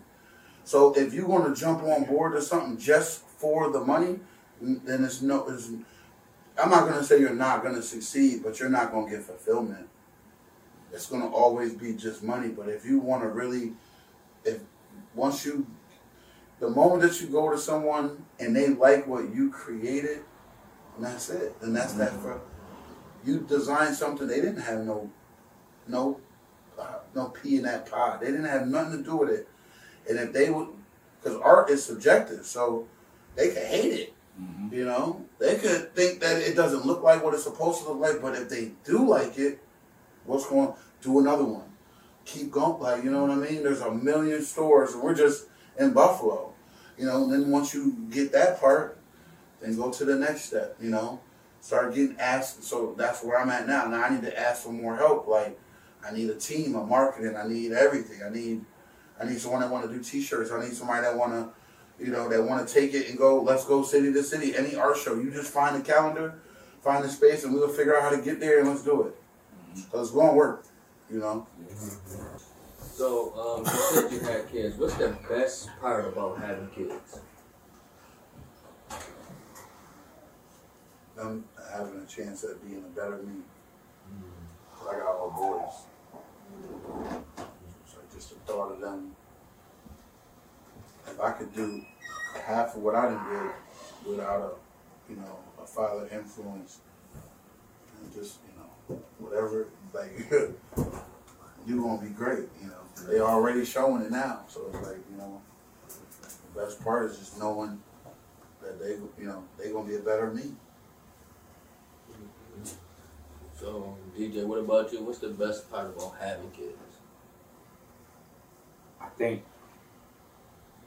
Speaker 3: So if you want to jump on board to something just for the money, then it's no. It's, I'm not gonna say you're not gonna succeed, but you're not gonna get fulfillment. It's gonna always be just money. But if you want to really, if once you, the moment that you go to someone and they like what you created, and that's it. And that's that for. You designed something they didn't have no, no, uh, no pea in that pod. They didn't have nothing to do with it. And if they would, because art is subjective, so they could hate it. You know, they could think that it doesn't look like what it's supposed to look like, but if they do like it, what's going? Do another one. Keep going. Like you know what I mean? There's a million stores, we're just in Buffalo. You know, and then once you get that part, then go to the next step. You know, start getting asked. So that's where I'm at now. Now I need to ask for more help. Like I need a team, a marketing. I need everything. I need, I need someone that want to do T-shirts. I need somebody that want to you know, that want to take it and go, let's go city to city, any art show. You just find a calendar, find a space, and we'll figure out how to get there and let's do it. Because it's going to work, you know.
Speaker 2: So, um, you said you had kids. What's the best part about having kids?
Speaker 3: Them having a chance at being a better me. I got all boys. So just the thought of them, if I could do half of what I done did without a, you know, a father influence, and just, you know, whatever, like, you gonna be great, you know. They already showing it now, so it's like, you know, the best part is just knowing that they, you know, they gonna be a better me.
Speaker 2: So, DJ, what about you? What's the best part about having kids?
Speaker 4: I think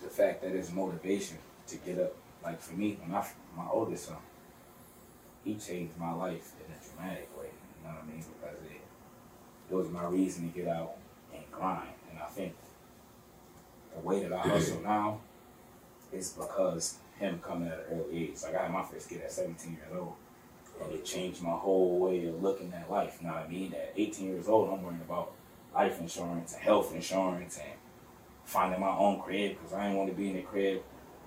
Speaker 4: the fact that it's motivation to get up. Like for me, when I my oldest son, he changed my life in a dramatic way. You know what I mean? Because it, it was my reason to get out and grind. And I think the way that I hustle now is because him coming at an early age. Like I had my first kid at 17 years old. And it changed my whole way of looking at life. You know what I mean? At 18 years old, I'm worrying about life insurance and health insurance and finding my own crib because I didn't want to be in the crib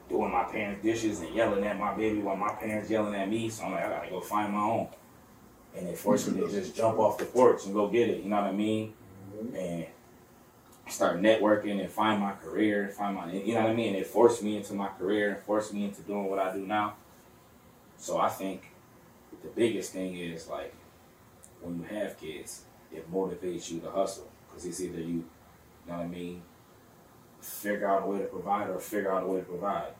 Speaker 4: doing my parents' dishes and yelling at my baby while my parents yelling at me. So I'm like, I gotta go find my own. And they forced me to just jump off the porch and go get it. You know what I mean? And start networking and find my career, find my you know what I mean. And it forced me into my career and forced me into doing what I do now. So I think the biggest thing is like when you have kids, it motivates you to hustle because it's either you, you know what I mean, figure out a way to provide or figure out a way to provide.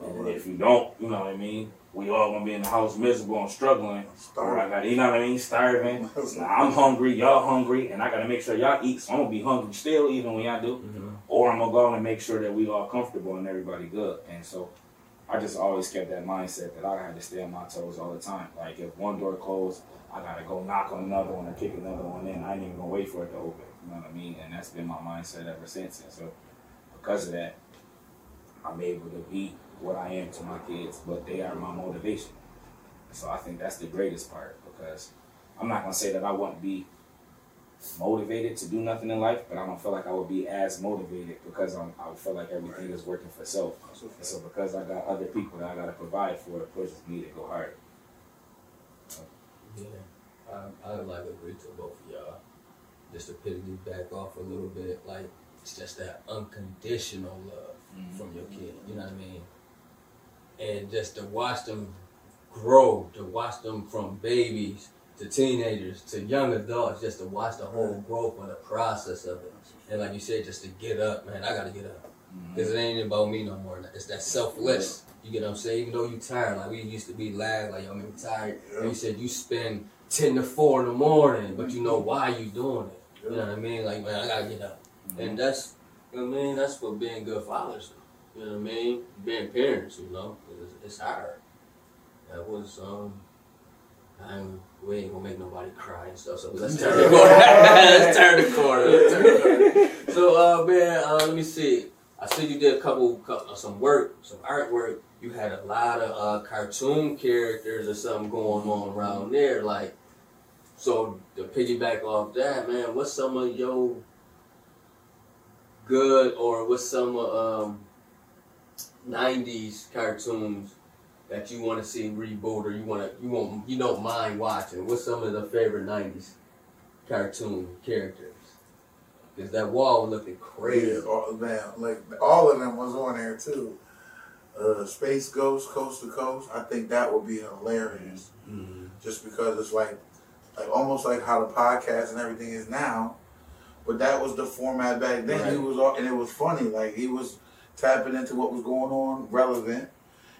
Speaker 4: And if you don't, you know what I mean, we all gonna be in the house miserable and struggling. Or I got, you know what I mean, starving. Now, I'm hungry, y'all hungry, and I gotta make sure y'all eat. So I'm gonna be hungry still, even when y'all do. Mm-hmm. Or I'm gonna go and make sure that we all comfortable and everybody good. And so I just always kept that mindset that I had to stay on my toes all the time. Like if one door closed, I gotta go knock on another one or kick another one in. I ain't even gonna wait for it to open. You know what I mean? And that's been my mindset ever since. And so because of that, I'm able to be what I am to my kids, but they are my motivation. So I think that's the greatest part because I'm not gonna say that I wouldn't be motivated to do nothing in life, but I don't feel like I would be as motivated because I'm, I feel like everything is working for self. And so because I got other people that I gotta provide for, it pushes me to go harder.
Speaker 2: Yeah, I, I like agree to both of y'all. Just to piggyback off a little bit, like it's just that unconditional love
Speaker 4: Mhm.
Speaker 2: from your kid. You know what I mean? And just to watch them grow, to watch them from babies to teenagers to young adults, just to watch the whole growth and the process of it. And like you said, just to get up, man, I gotta get up. Mm-hmm. Cause it ain't about me no more. It's that selfless. You get what I'm saying? Even though you tired, like we used to be lads, like yo, man, we tired. And you said you spend ten to four in the morning, but you know mm-hmm. why you doing it. You know what I mean? Like man, I gotta get up. And mm-hmm. that's, you know what I mean? That's what being good fathers. You know what I mean? Being parents, you know, it's, it's hard. That was um, I'm, we ain't gonna make nobody cry and stuff. So let's turn the corner. let's turn the corner. Let's turn the corner. So uh, man, uh, let me see. I see you did a couple, cou- uh, some work, some artwork. You had a lot of uh, cartoon characters or something going on around there. Like, so to piggyback off that, man, what's some of your good or what's some of um, '90s cartoons that you want to see reboot or you want to you want you don't mind watching? What's some of the favorite '90s cartoon characters? Because that wall looking crazy.
Speaker 3: Yeah, all, man, like all of them was on there too. Uh, Space Ghost, Coast to Coast. I think that would be hilarious,
Speaker 2: Mhm.
Speaker 3: just because it's like, like almost like how the podcast and everything is now. But that was the format back then. He was, all, and it was funny. Like he was tapping into what was going on, relevant,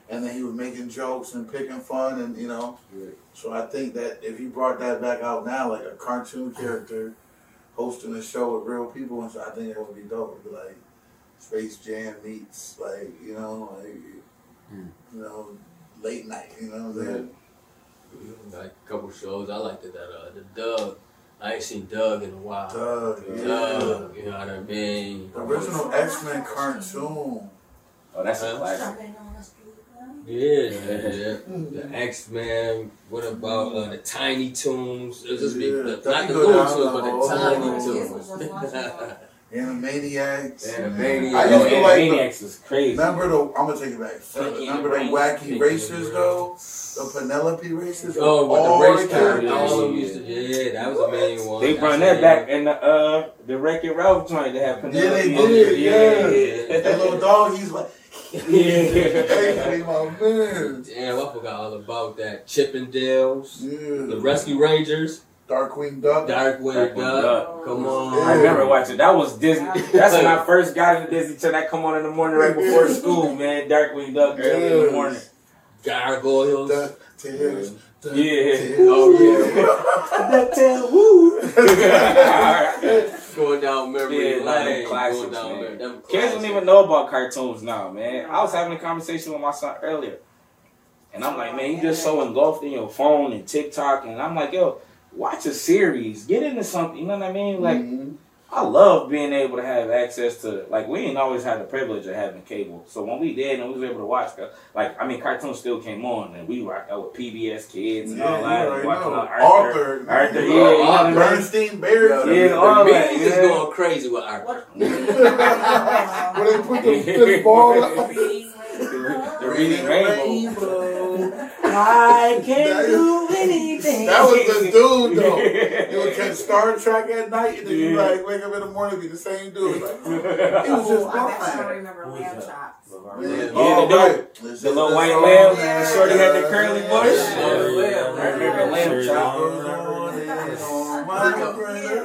Speaker 3: and then he was making jokes and picking fun, and you know.
Speaker 2: Right.
Speaker 3: So I think that if he brought that back out now, like a cartoon character hosting a show with real people, and so I think it would be dope. It'd be like Space Jam meets like you know like
Speaker 2: Hmm.
Speaker 3: you know late night. You know what I'm saying?
Speaker 2: Like a couple shows, I liked it. That uh, the Doug. I ain't seen Doug in a while.
Speaker 3: Doug, yeah.
Speaker 2: Doug, you know what I mean?
Speaker 3: The original X Men cartoon.
Speaker 4: Oh, that's a classic.
Speaker 5: Jumping the.
Speaker 2: Yeah, yeah, yeah. The X Men. What about uh, the Tiny Toons? It was just be,
Speaker 3: Yeah,
Speaker 2: the, not the
Speaker 3: could
Speaker 2: Looney Tunes, but the Tiny
Speaker 5: Yeah,
Speaker 2: Toons.
Speaker 5: it.
Speaker 3: Animaniacs. I
Speaker 4: Yo,
Speaker 3: used to like the-
Speaker 4: Animaniacs is crazy.
Speaker 3: Remember the? I'm gonna take it back. further. Remember the
Speaker 2: the
Speaker 3: wacky
Speaker 2: Brain.
Speaker 3: racers though? The Penelope racers.
Speaker 2: Oh, with
Speaker 3: All
Speaker 2: the race
Speaker 3: the
Speaker 2: car,
Speaker 3: characters.
Speaker 2: all of them used to. Yeah, that was a main one.
Speaker 4: They brought that back in the uh the Wreck It Ralph joint. They have
Speaker 3: Yeah, they did. Yeah.
Speaker 2: Yeah.
Speaker 3: That little dog. He's like,
Speaker 4: Yeah.
Speaker 3: hey, my man.
Speaker 2: Damn, I forgot all about that. Chip 'n
Speaker 3: Dale's, the
Speaker 2: Rescue Rangers,
Speaker 3: Darkwing Duck.
Speaker 2: Darkwing
Speaker 4: Darkwing
Speaker 2: Duck.
Speaker 4: Duck.
Speaker 2: Come on.
Speaker 4: I remember watching. That was Disney. That's when I first got into Disney Channel. I come on in the morning right before school, man. Darkwing Duck early in the morning.
Speaker 2: Gargoyles.
Speaker 3: Duck tails. Duck
Speaker 4: Yeah.
Speaker 3: tails.
Speaker 2: Oh,
Speaker 4: Ducktail, woo.
Speaker 2: Going down memory
Speaker 4: Yeah, like them
Speaker 2: lane.
Speaker 4: classics,
Speaker 2: going down
Speaker 4: man.
Speaker 2: memory. Them
Speaker 4: Kids don't even know about cartoons now, man. I was having a conversation with my son earlier. And I'm like, man, you just so engulfed in your phone and TikTok. And I'm like, yo, watch a series. Get into something. You know what I mean? Like,
Speaker 3: Mhm.
Speaker 4: I love being able to have access to, like, we ain't always had the privilege of having cable. So when we did and we was able to watch, like, I mean, cartoons still came on. And we rocked out with PBS Kids and
Speaker 3: Yeah,
Speaker 4: all
Speaker 3: you
Speaker 4: that.
Speaker 3: already
Speaker 4: watching
Speaker 3: know.
Speaker 4: all Arthur.
Speaker 3: Arthur.
Speaker 4: Arthur, yeah. You know what I mean?
Speaker 3: Berenstain Bears.
Speaker 4: Yeah, all
Speaker 2: The
Speaker 4: that,
Speaker 2: memes is
Speaker 4: yeah.
Speaker 2: going crazy with
Speaker 5: Arthur.
Speaker 3: When they put the fifth ball out.
Speaker 4: The Reading Rainbow.
Speaker 3: I
Speaker 4: can
Speaker 3: That-
Speaker 4: do anything.
Speaker 3: That was the dude though. It was catch Star Trek at night, and then you
Speaker 4: Yeah.
Speaker 3: like wake up in the morning be the same dude. Like, he was
Speaker 5: Oh,
Speaker 3: just
Speaker 5: I bet you don't
Speaker 3: blind.
Speaker 5: remember lamb chops.
Speaker 3: Yeah,
Speaker 4: Yeah,
Speaker 3: oh,
Speaker 4: the
Speaker 3: right.
Speaker 4: The little white lamb, the shorty had the curly bush.
Speaker 2: Yeah, lamb.
Speaker 4: I remember lamb chop.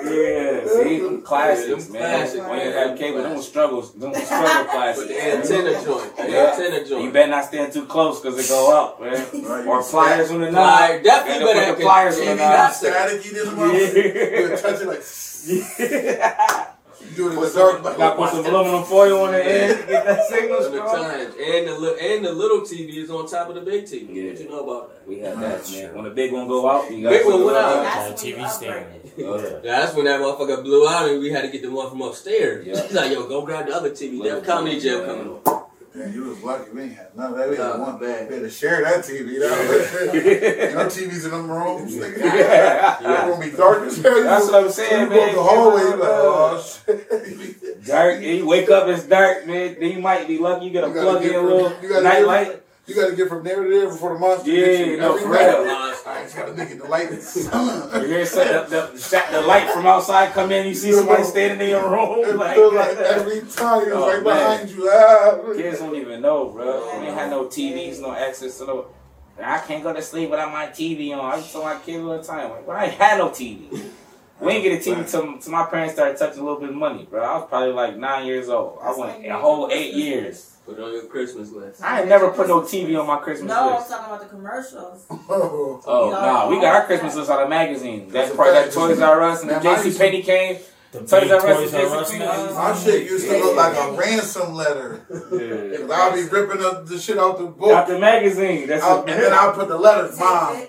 Speaker 4: Yeah, see, classics,
Speaker 2: Them
Speaker 4: man.
Speaker 2: classics,
Speaker 4: When you
Speaker 2: man.
Speaker 4: have cable, them was struggles, them was struggle
Speaker 2: With
Speaker 4: classics.
Speaker 2: the antenna joint. The antenna joint.
Speaker 4: You better not stand too close because it go up, man.
Speaker 3: Right,
Speaker 4: Or
Speaker 3: you
Speaker 4: pliers on the
Speaker 2: Plier,
Speaker 4: knob.
Speaker 2: definitely
Speaker 4: Gotta
Speaker 2: better
Speaker 4: put the pliers on
Speaker 3: TV
Speaker 4: the
Speaker 3: not
Speaker 4: knob.
Speaker 3: staticky this motherfucker. You touch it like you do it in the dark. Like,
Speaker 4: Got put some aluminum foil on the end to get that signal
Speaker 2: On the
Speaker 4: strong.
Speaker 2: times. And the li- and the little TV is on top of the big TV.
Speaker 4: Yeah.
Speaker 2: What you know about that?
Speaker 4: We had that, man. When the big one go out, you got
Speaker 2: Big one
Speaker 4: to
Speaker 2: went out.
Speaker 5: That's
Speaker 6: Yeah,
Speaker 5: when
Speaker 6: TV
Speaker 5: you
Speaker 6: stand.
Speaker 4: Oh, yeah.
Speaker 2: Yeah, that's when that motherfucker blew out and we had to get the one from upstairs.
Speaker 4: Yeah.
Speaker 2: He's like, yo, go grab the other TV.
Speaker 4: Little
Speaker 2: Def Comedy
Speaker 4: TV,
Speaker 2: Jail
Speaker 4: man.
Speaker 2: coming on.
Speaker 3: Man, you was lucky. We ain't had none of that. We had one.
Speaker 2: man.
Speaker 3: We had to share that TV. You know, you know TVs in them rooms.
Speaker 4: Yeah.
Speaker 3: It's gonna be dark as hell.
Speaker 4: That's what I'm saying,
Speaker 3: You go
Speaker 4: man.
Speaker 3: up the hallway, you like, oh shit.
Speaker 4: Dark. and You wake up, it's dark, man. Then you might be lucky. You get a
Speaker 3: You
Speaker 4: plug in a little
Speaker 3: you gotta get-
Speaker 4: light.
Speaker 3: You gotta get from there to there before the monster
Speaker 4: Yeah,
Speaker 3: gets you.
Speaker 4: no,
Speaker 3: Every
Speaker 4: for
Speaker 3: night.
Speaker 4: real.
Speaker 3: I just gotta make it the light.
Speaker 4: You hear some, the, the, the light from outside come in. You see somebody standing in your room.
Speaker 3: It
Speaker 4: Like,
Speaker 3: feel like every time it's
Speaker 4: Oh,
Speaker 3: like
Speaker 4: man.
Speaker 3: behind you. Ah.
Speaker 4: Kids don't even know, bro. We ain't had no TVs, no access to no. I can't go to sleep without my TV on. I tell my kids all the time, like, well, I ain't had no TV. We ain't get a TV till, till my parents started touching a little bit of money, bro. I was probably like nine years old. I
Speaker 5: That's
Speaker 4: went
Speaker 5: like
Speaker 4: a whole
Speaker 5: Christmas
Speaker 4: eight years.
Speaker 5: List.
Speaker 2: Put it on your Christmas list.
Speaker 4: I ain't never put no TV on my Christmas list.
Speaker 5: No, I'm talking about the commercials.
Speaker 3: Oh.
Speaker 4: Oh,
Speaker 5: No.
Speaker 4: nah, we got our Christmas list out of magazines. That
Speaker 3: That's a
Speaker 4: part, that. Toys R Us and the
Speaker 3: Man,
Speaker 4: JC
Speaker 3: used
Speaker 4: Penney came.
Speaker 6: The
Speaker 4: Toys R Us
Speaker 6: Toys
Speaker 4: and
Speaker 6: R Us
Speaker 4: JC
Speaker 6: magazines.
Speaker 3: My shit used to look like a ransom letter.
Speaker 4: Yeah.
Speaker 3: Cause I'll be ripping up the shit out the book.
Speaker 4: Out the magazine. That's
Speaker 3: I'll- and then I'll put the letters, mom,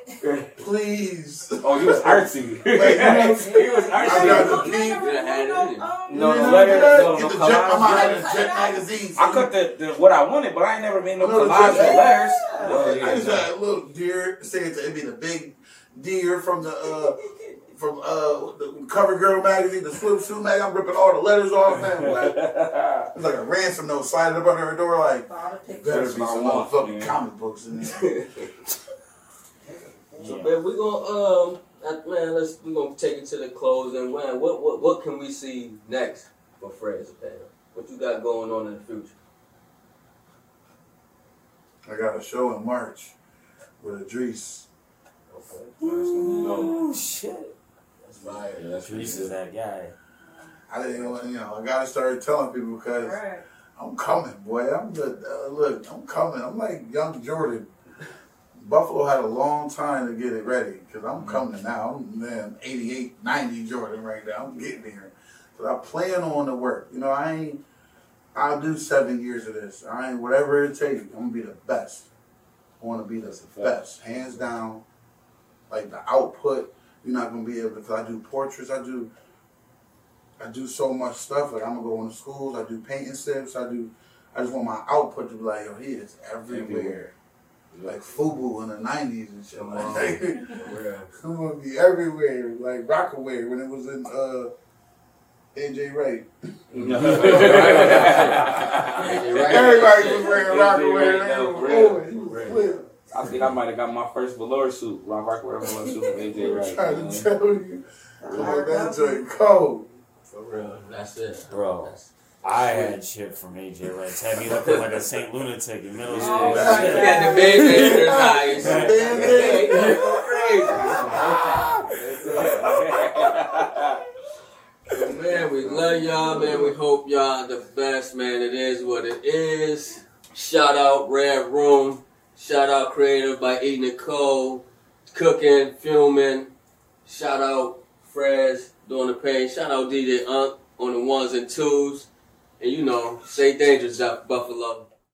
Speaker 3: please.
Speaker 4: Oh, you was artsy.
Speaker 3: Wait,
Speaker 4: he was
Speaker 3: I
Speaker 4: artsy.
Speaker 3: got the
Speaker 5: You
Speaker 3: pink.
Speaker 5: never
Speaker 2: Yeah, I had it
Speaker 5: no,
Speaker 2: in.
Speaker 5: um,
Speaker 4: No,
Speaker 3: You
Speaker 4: the letter-
Speaker 3: you
Speaker 4: no, the
Speaker 3: the jet, I'm
Speaker 4: collage
Speaker 3: out
Speaker 5: letter.
Speaker 3: of jet magazine.
Speaker 4: I cut the, the what I wanted, but I ain't never made no
Speaker 3: No, the
Speaker 4: collage
Speaker 3: jet-
Speaker 4: with letters.
Speaker 5: Yeah.
Speaker 4: Oh,
Speaker 3: I just had a little deer. Say it, it'd be the big deer from the uh from uh the Cover Girl magazine, the swimsuit mag. I'm ripping all the letters off, man. What? It's like a ransom note sliding up under her door, like
Speaker 5: All the pictures.
Speaker 3: better be some
Speaker 4: what I want,
Speaker 3: motherfucking
Speaker 4: man.
Speaker 3: comic books in there.
Speaker 2: So, man, we gonna um, uh, man, let's we gonna take it to the close and man, what what what can we see next for Fredz da artist? What you got going on in the future?
Speaker 3: I got a show in March with Idris.
Speaker 2: Okay,
Speaker 6: Oh shit.
Speaker 2: That's fire.
Speaker 4: Yeah, that's
Speaker 6: Reese is that guy.
Speaker 3: I didn't, you know, I gotta start telling people because
Speaker 5: Right.
Speaker 3: I'm coming, boy. I'm good. Uh, look, I'm coming. I'm like young Jordan. Buffalo had a long time to get it ready because I'm coming now. I'm man, 88, 90 Jordan right now. I'm getting here. But I plan on the work. You know, I ain't, I'll do seven years of this. I ain't, whatever it takes, I'm going to be the best. I want to be the best, hands down. Like the output, you're not going to be able to, because I do portraits, I do, I do so much stuff. Like I'm gonna go into schools. I do painting steps. I do. I just want my output to be like, yo, he is everywhere.
Speaker 4: Everywhere.
Speaker 3: Like Fubu in the '90s and shit.
Speaker 2: Wow.
Speaker 3: Like,
Speaker 2: Yeah.
Speaker 3: I'm gonna be everywhere. Like Rocawear when it was in uh, AJ Wright. Everybody was wearing Rocawear. and they was moving. He was lit.
Speaker 4: I think I might have got my first velour suit, Rock Rock velour suit from AJ
Speaker 3: I'm trying to tell you. Like, that joint cold.
Speaker 2: For real, that's it,
Speaker 6: Bro.
Speaker 2: That's,
Speaker 6: I had shit from AJ Wright's. Had me looking like a Saint lunatic in middle school.
Speaker 5: Oh,
Speaker 2: yeah,
Speaker 5: shit.
Speaker 2: he the band in his eyes.
Speaker 3: Band-Aid.
Speaker 2: Yeah, he go crazy. Man, we love y'all, man. We hope y'all the best, man. It is what it is. Shout out Red Room. Shout out Creative by E. Nicole. Cooking, filming. Shout out Fredz doing the pain. Shout out DJ Unk on the ones and twos. And you know, stay dangerous out Buffalo.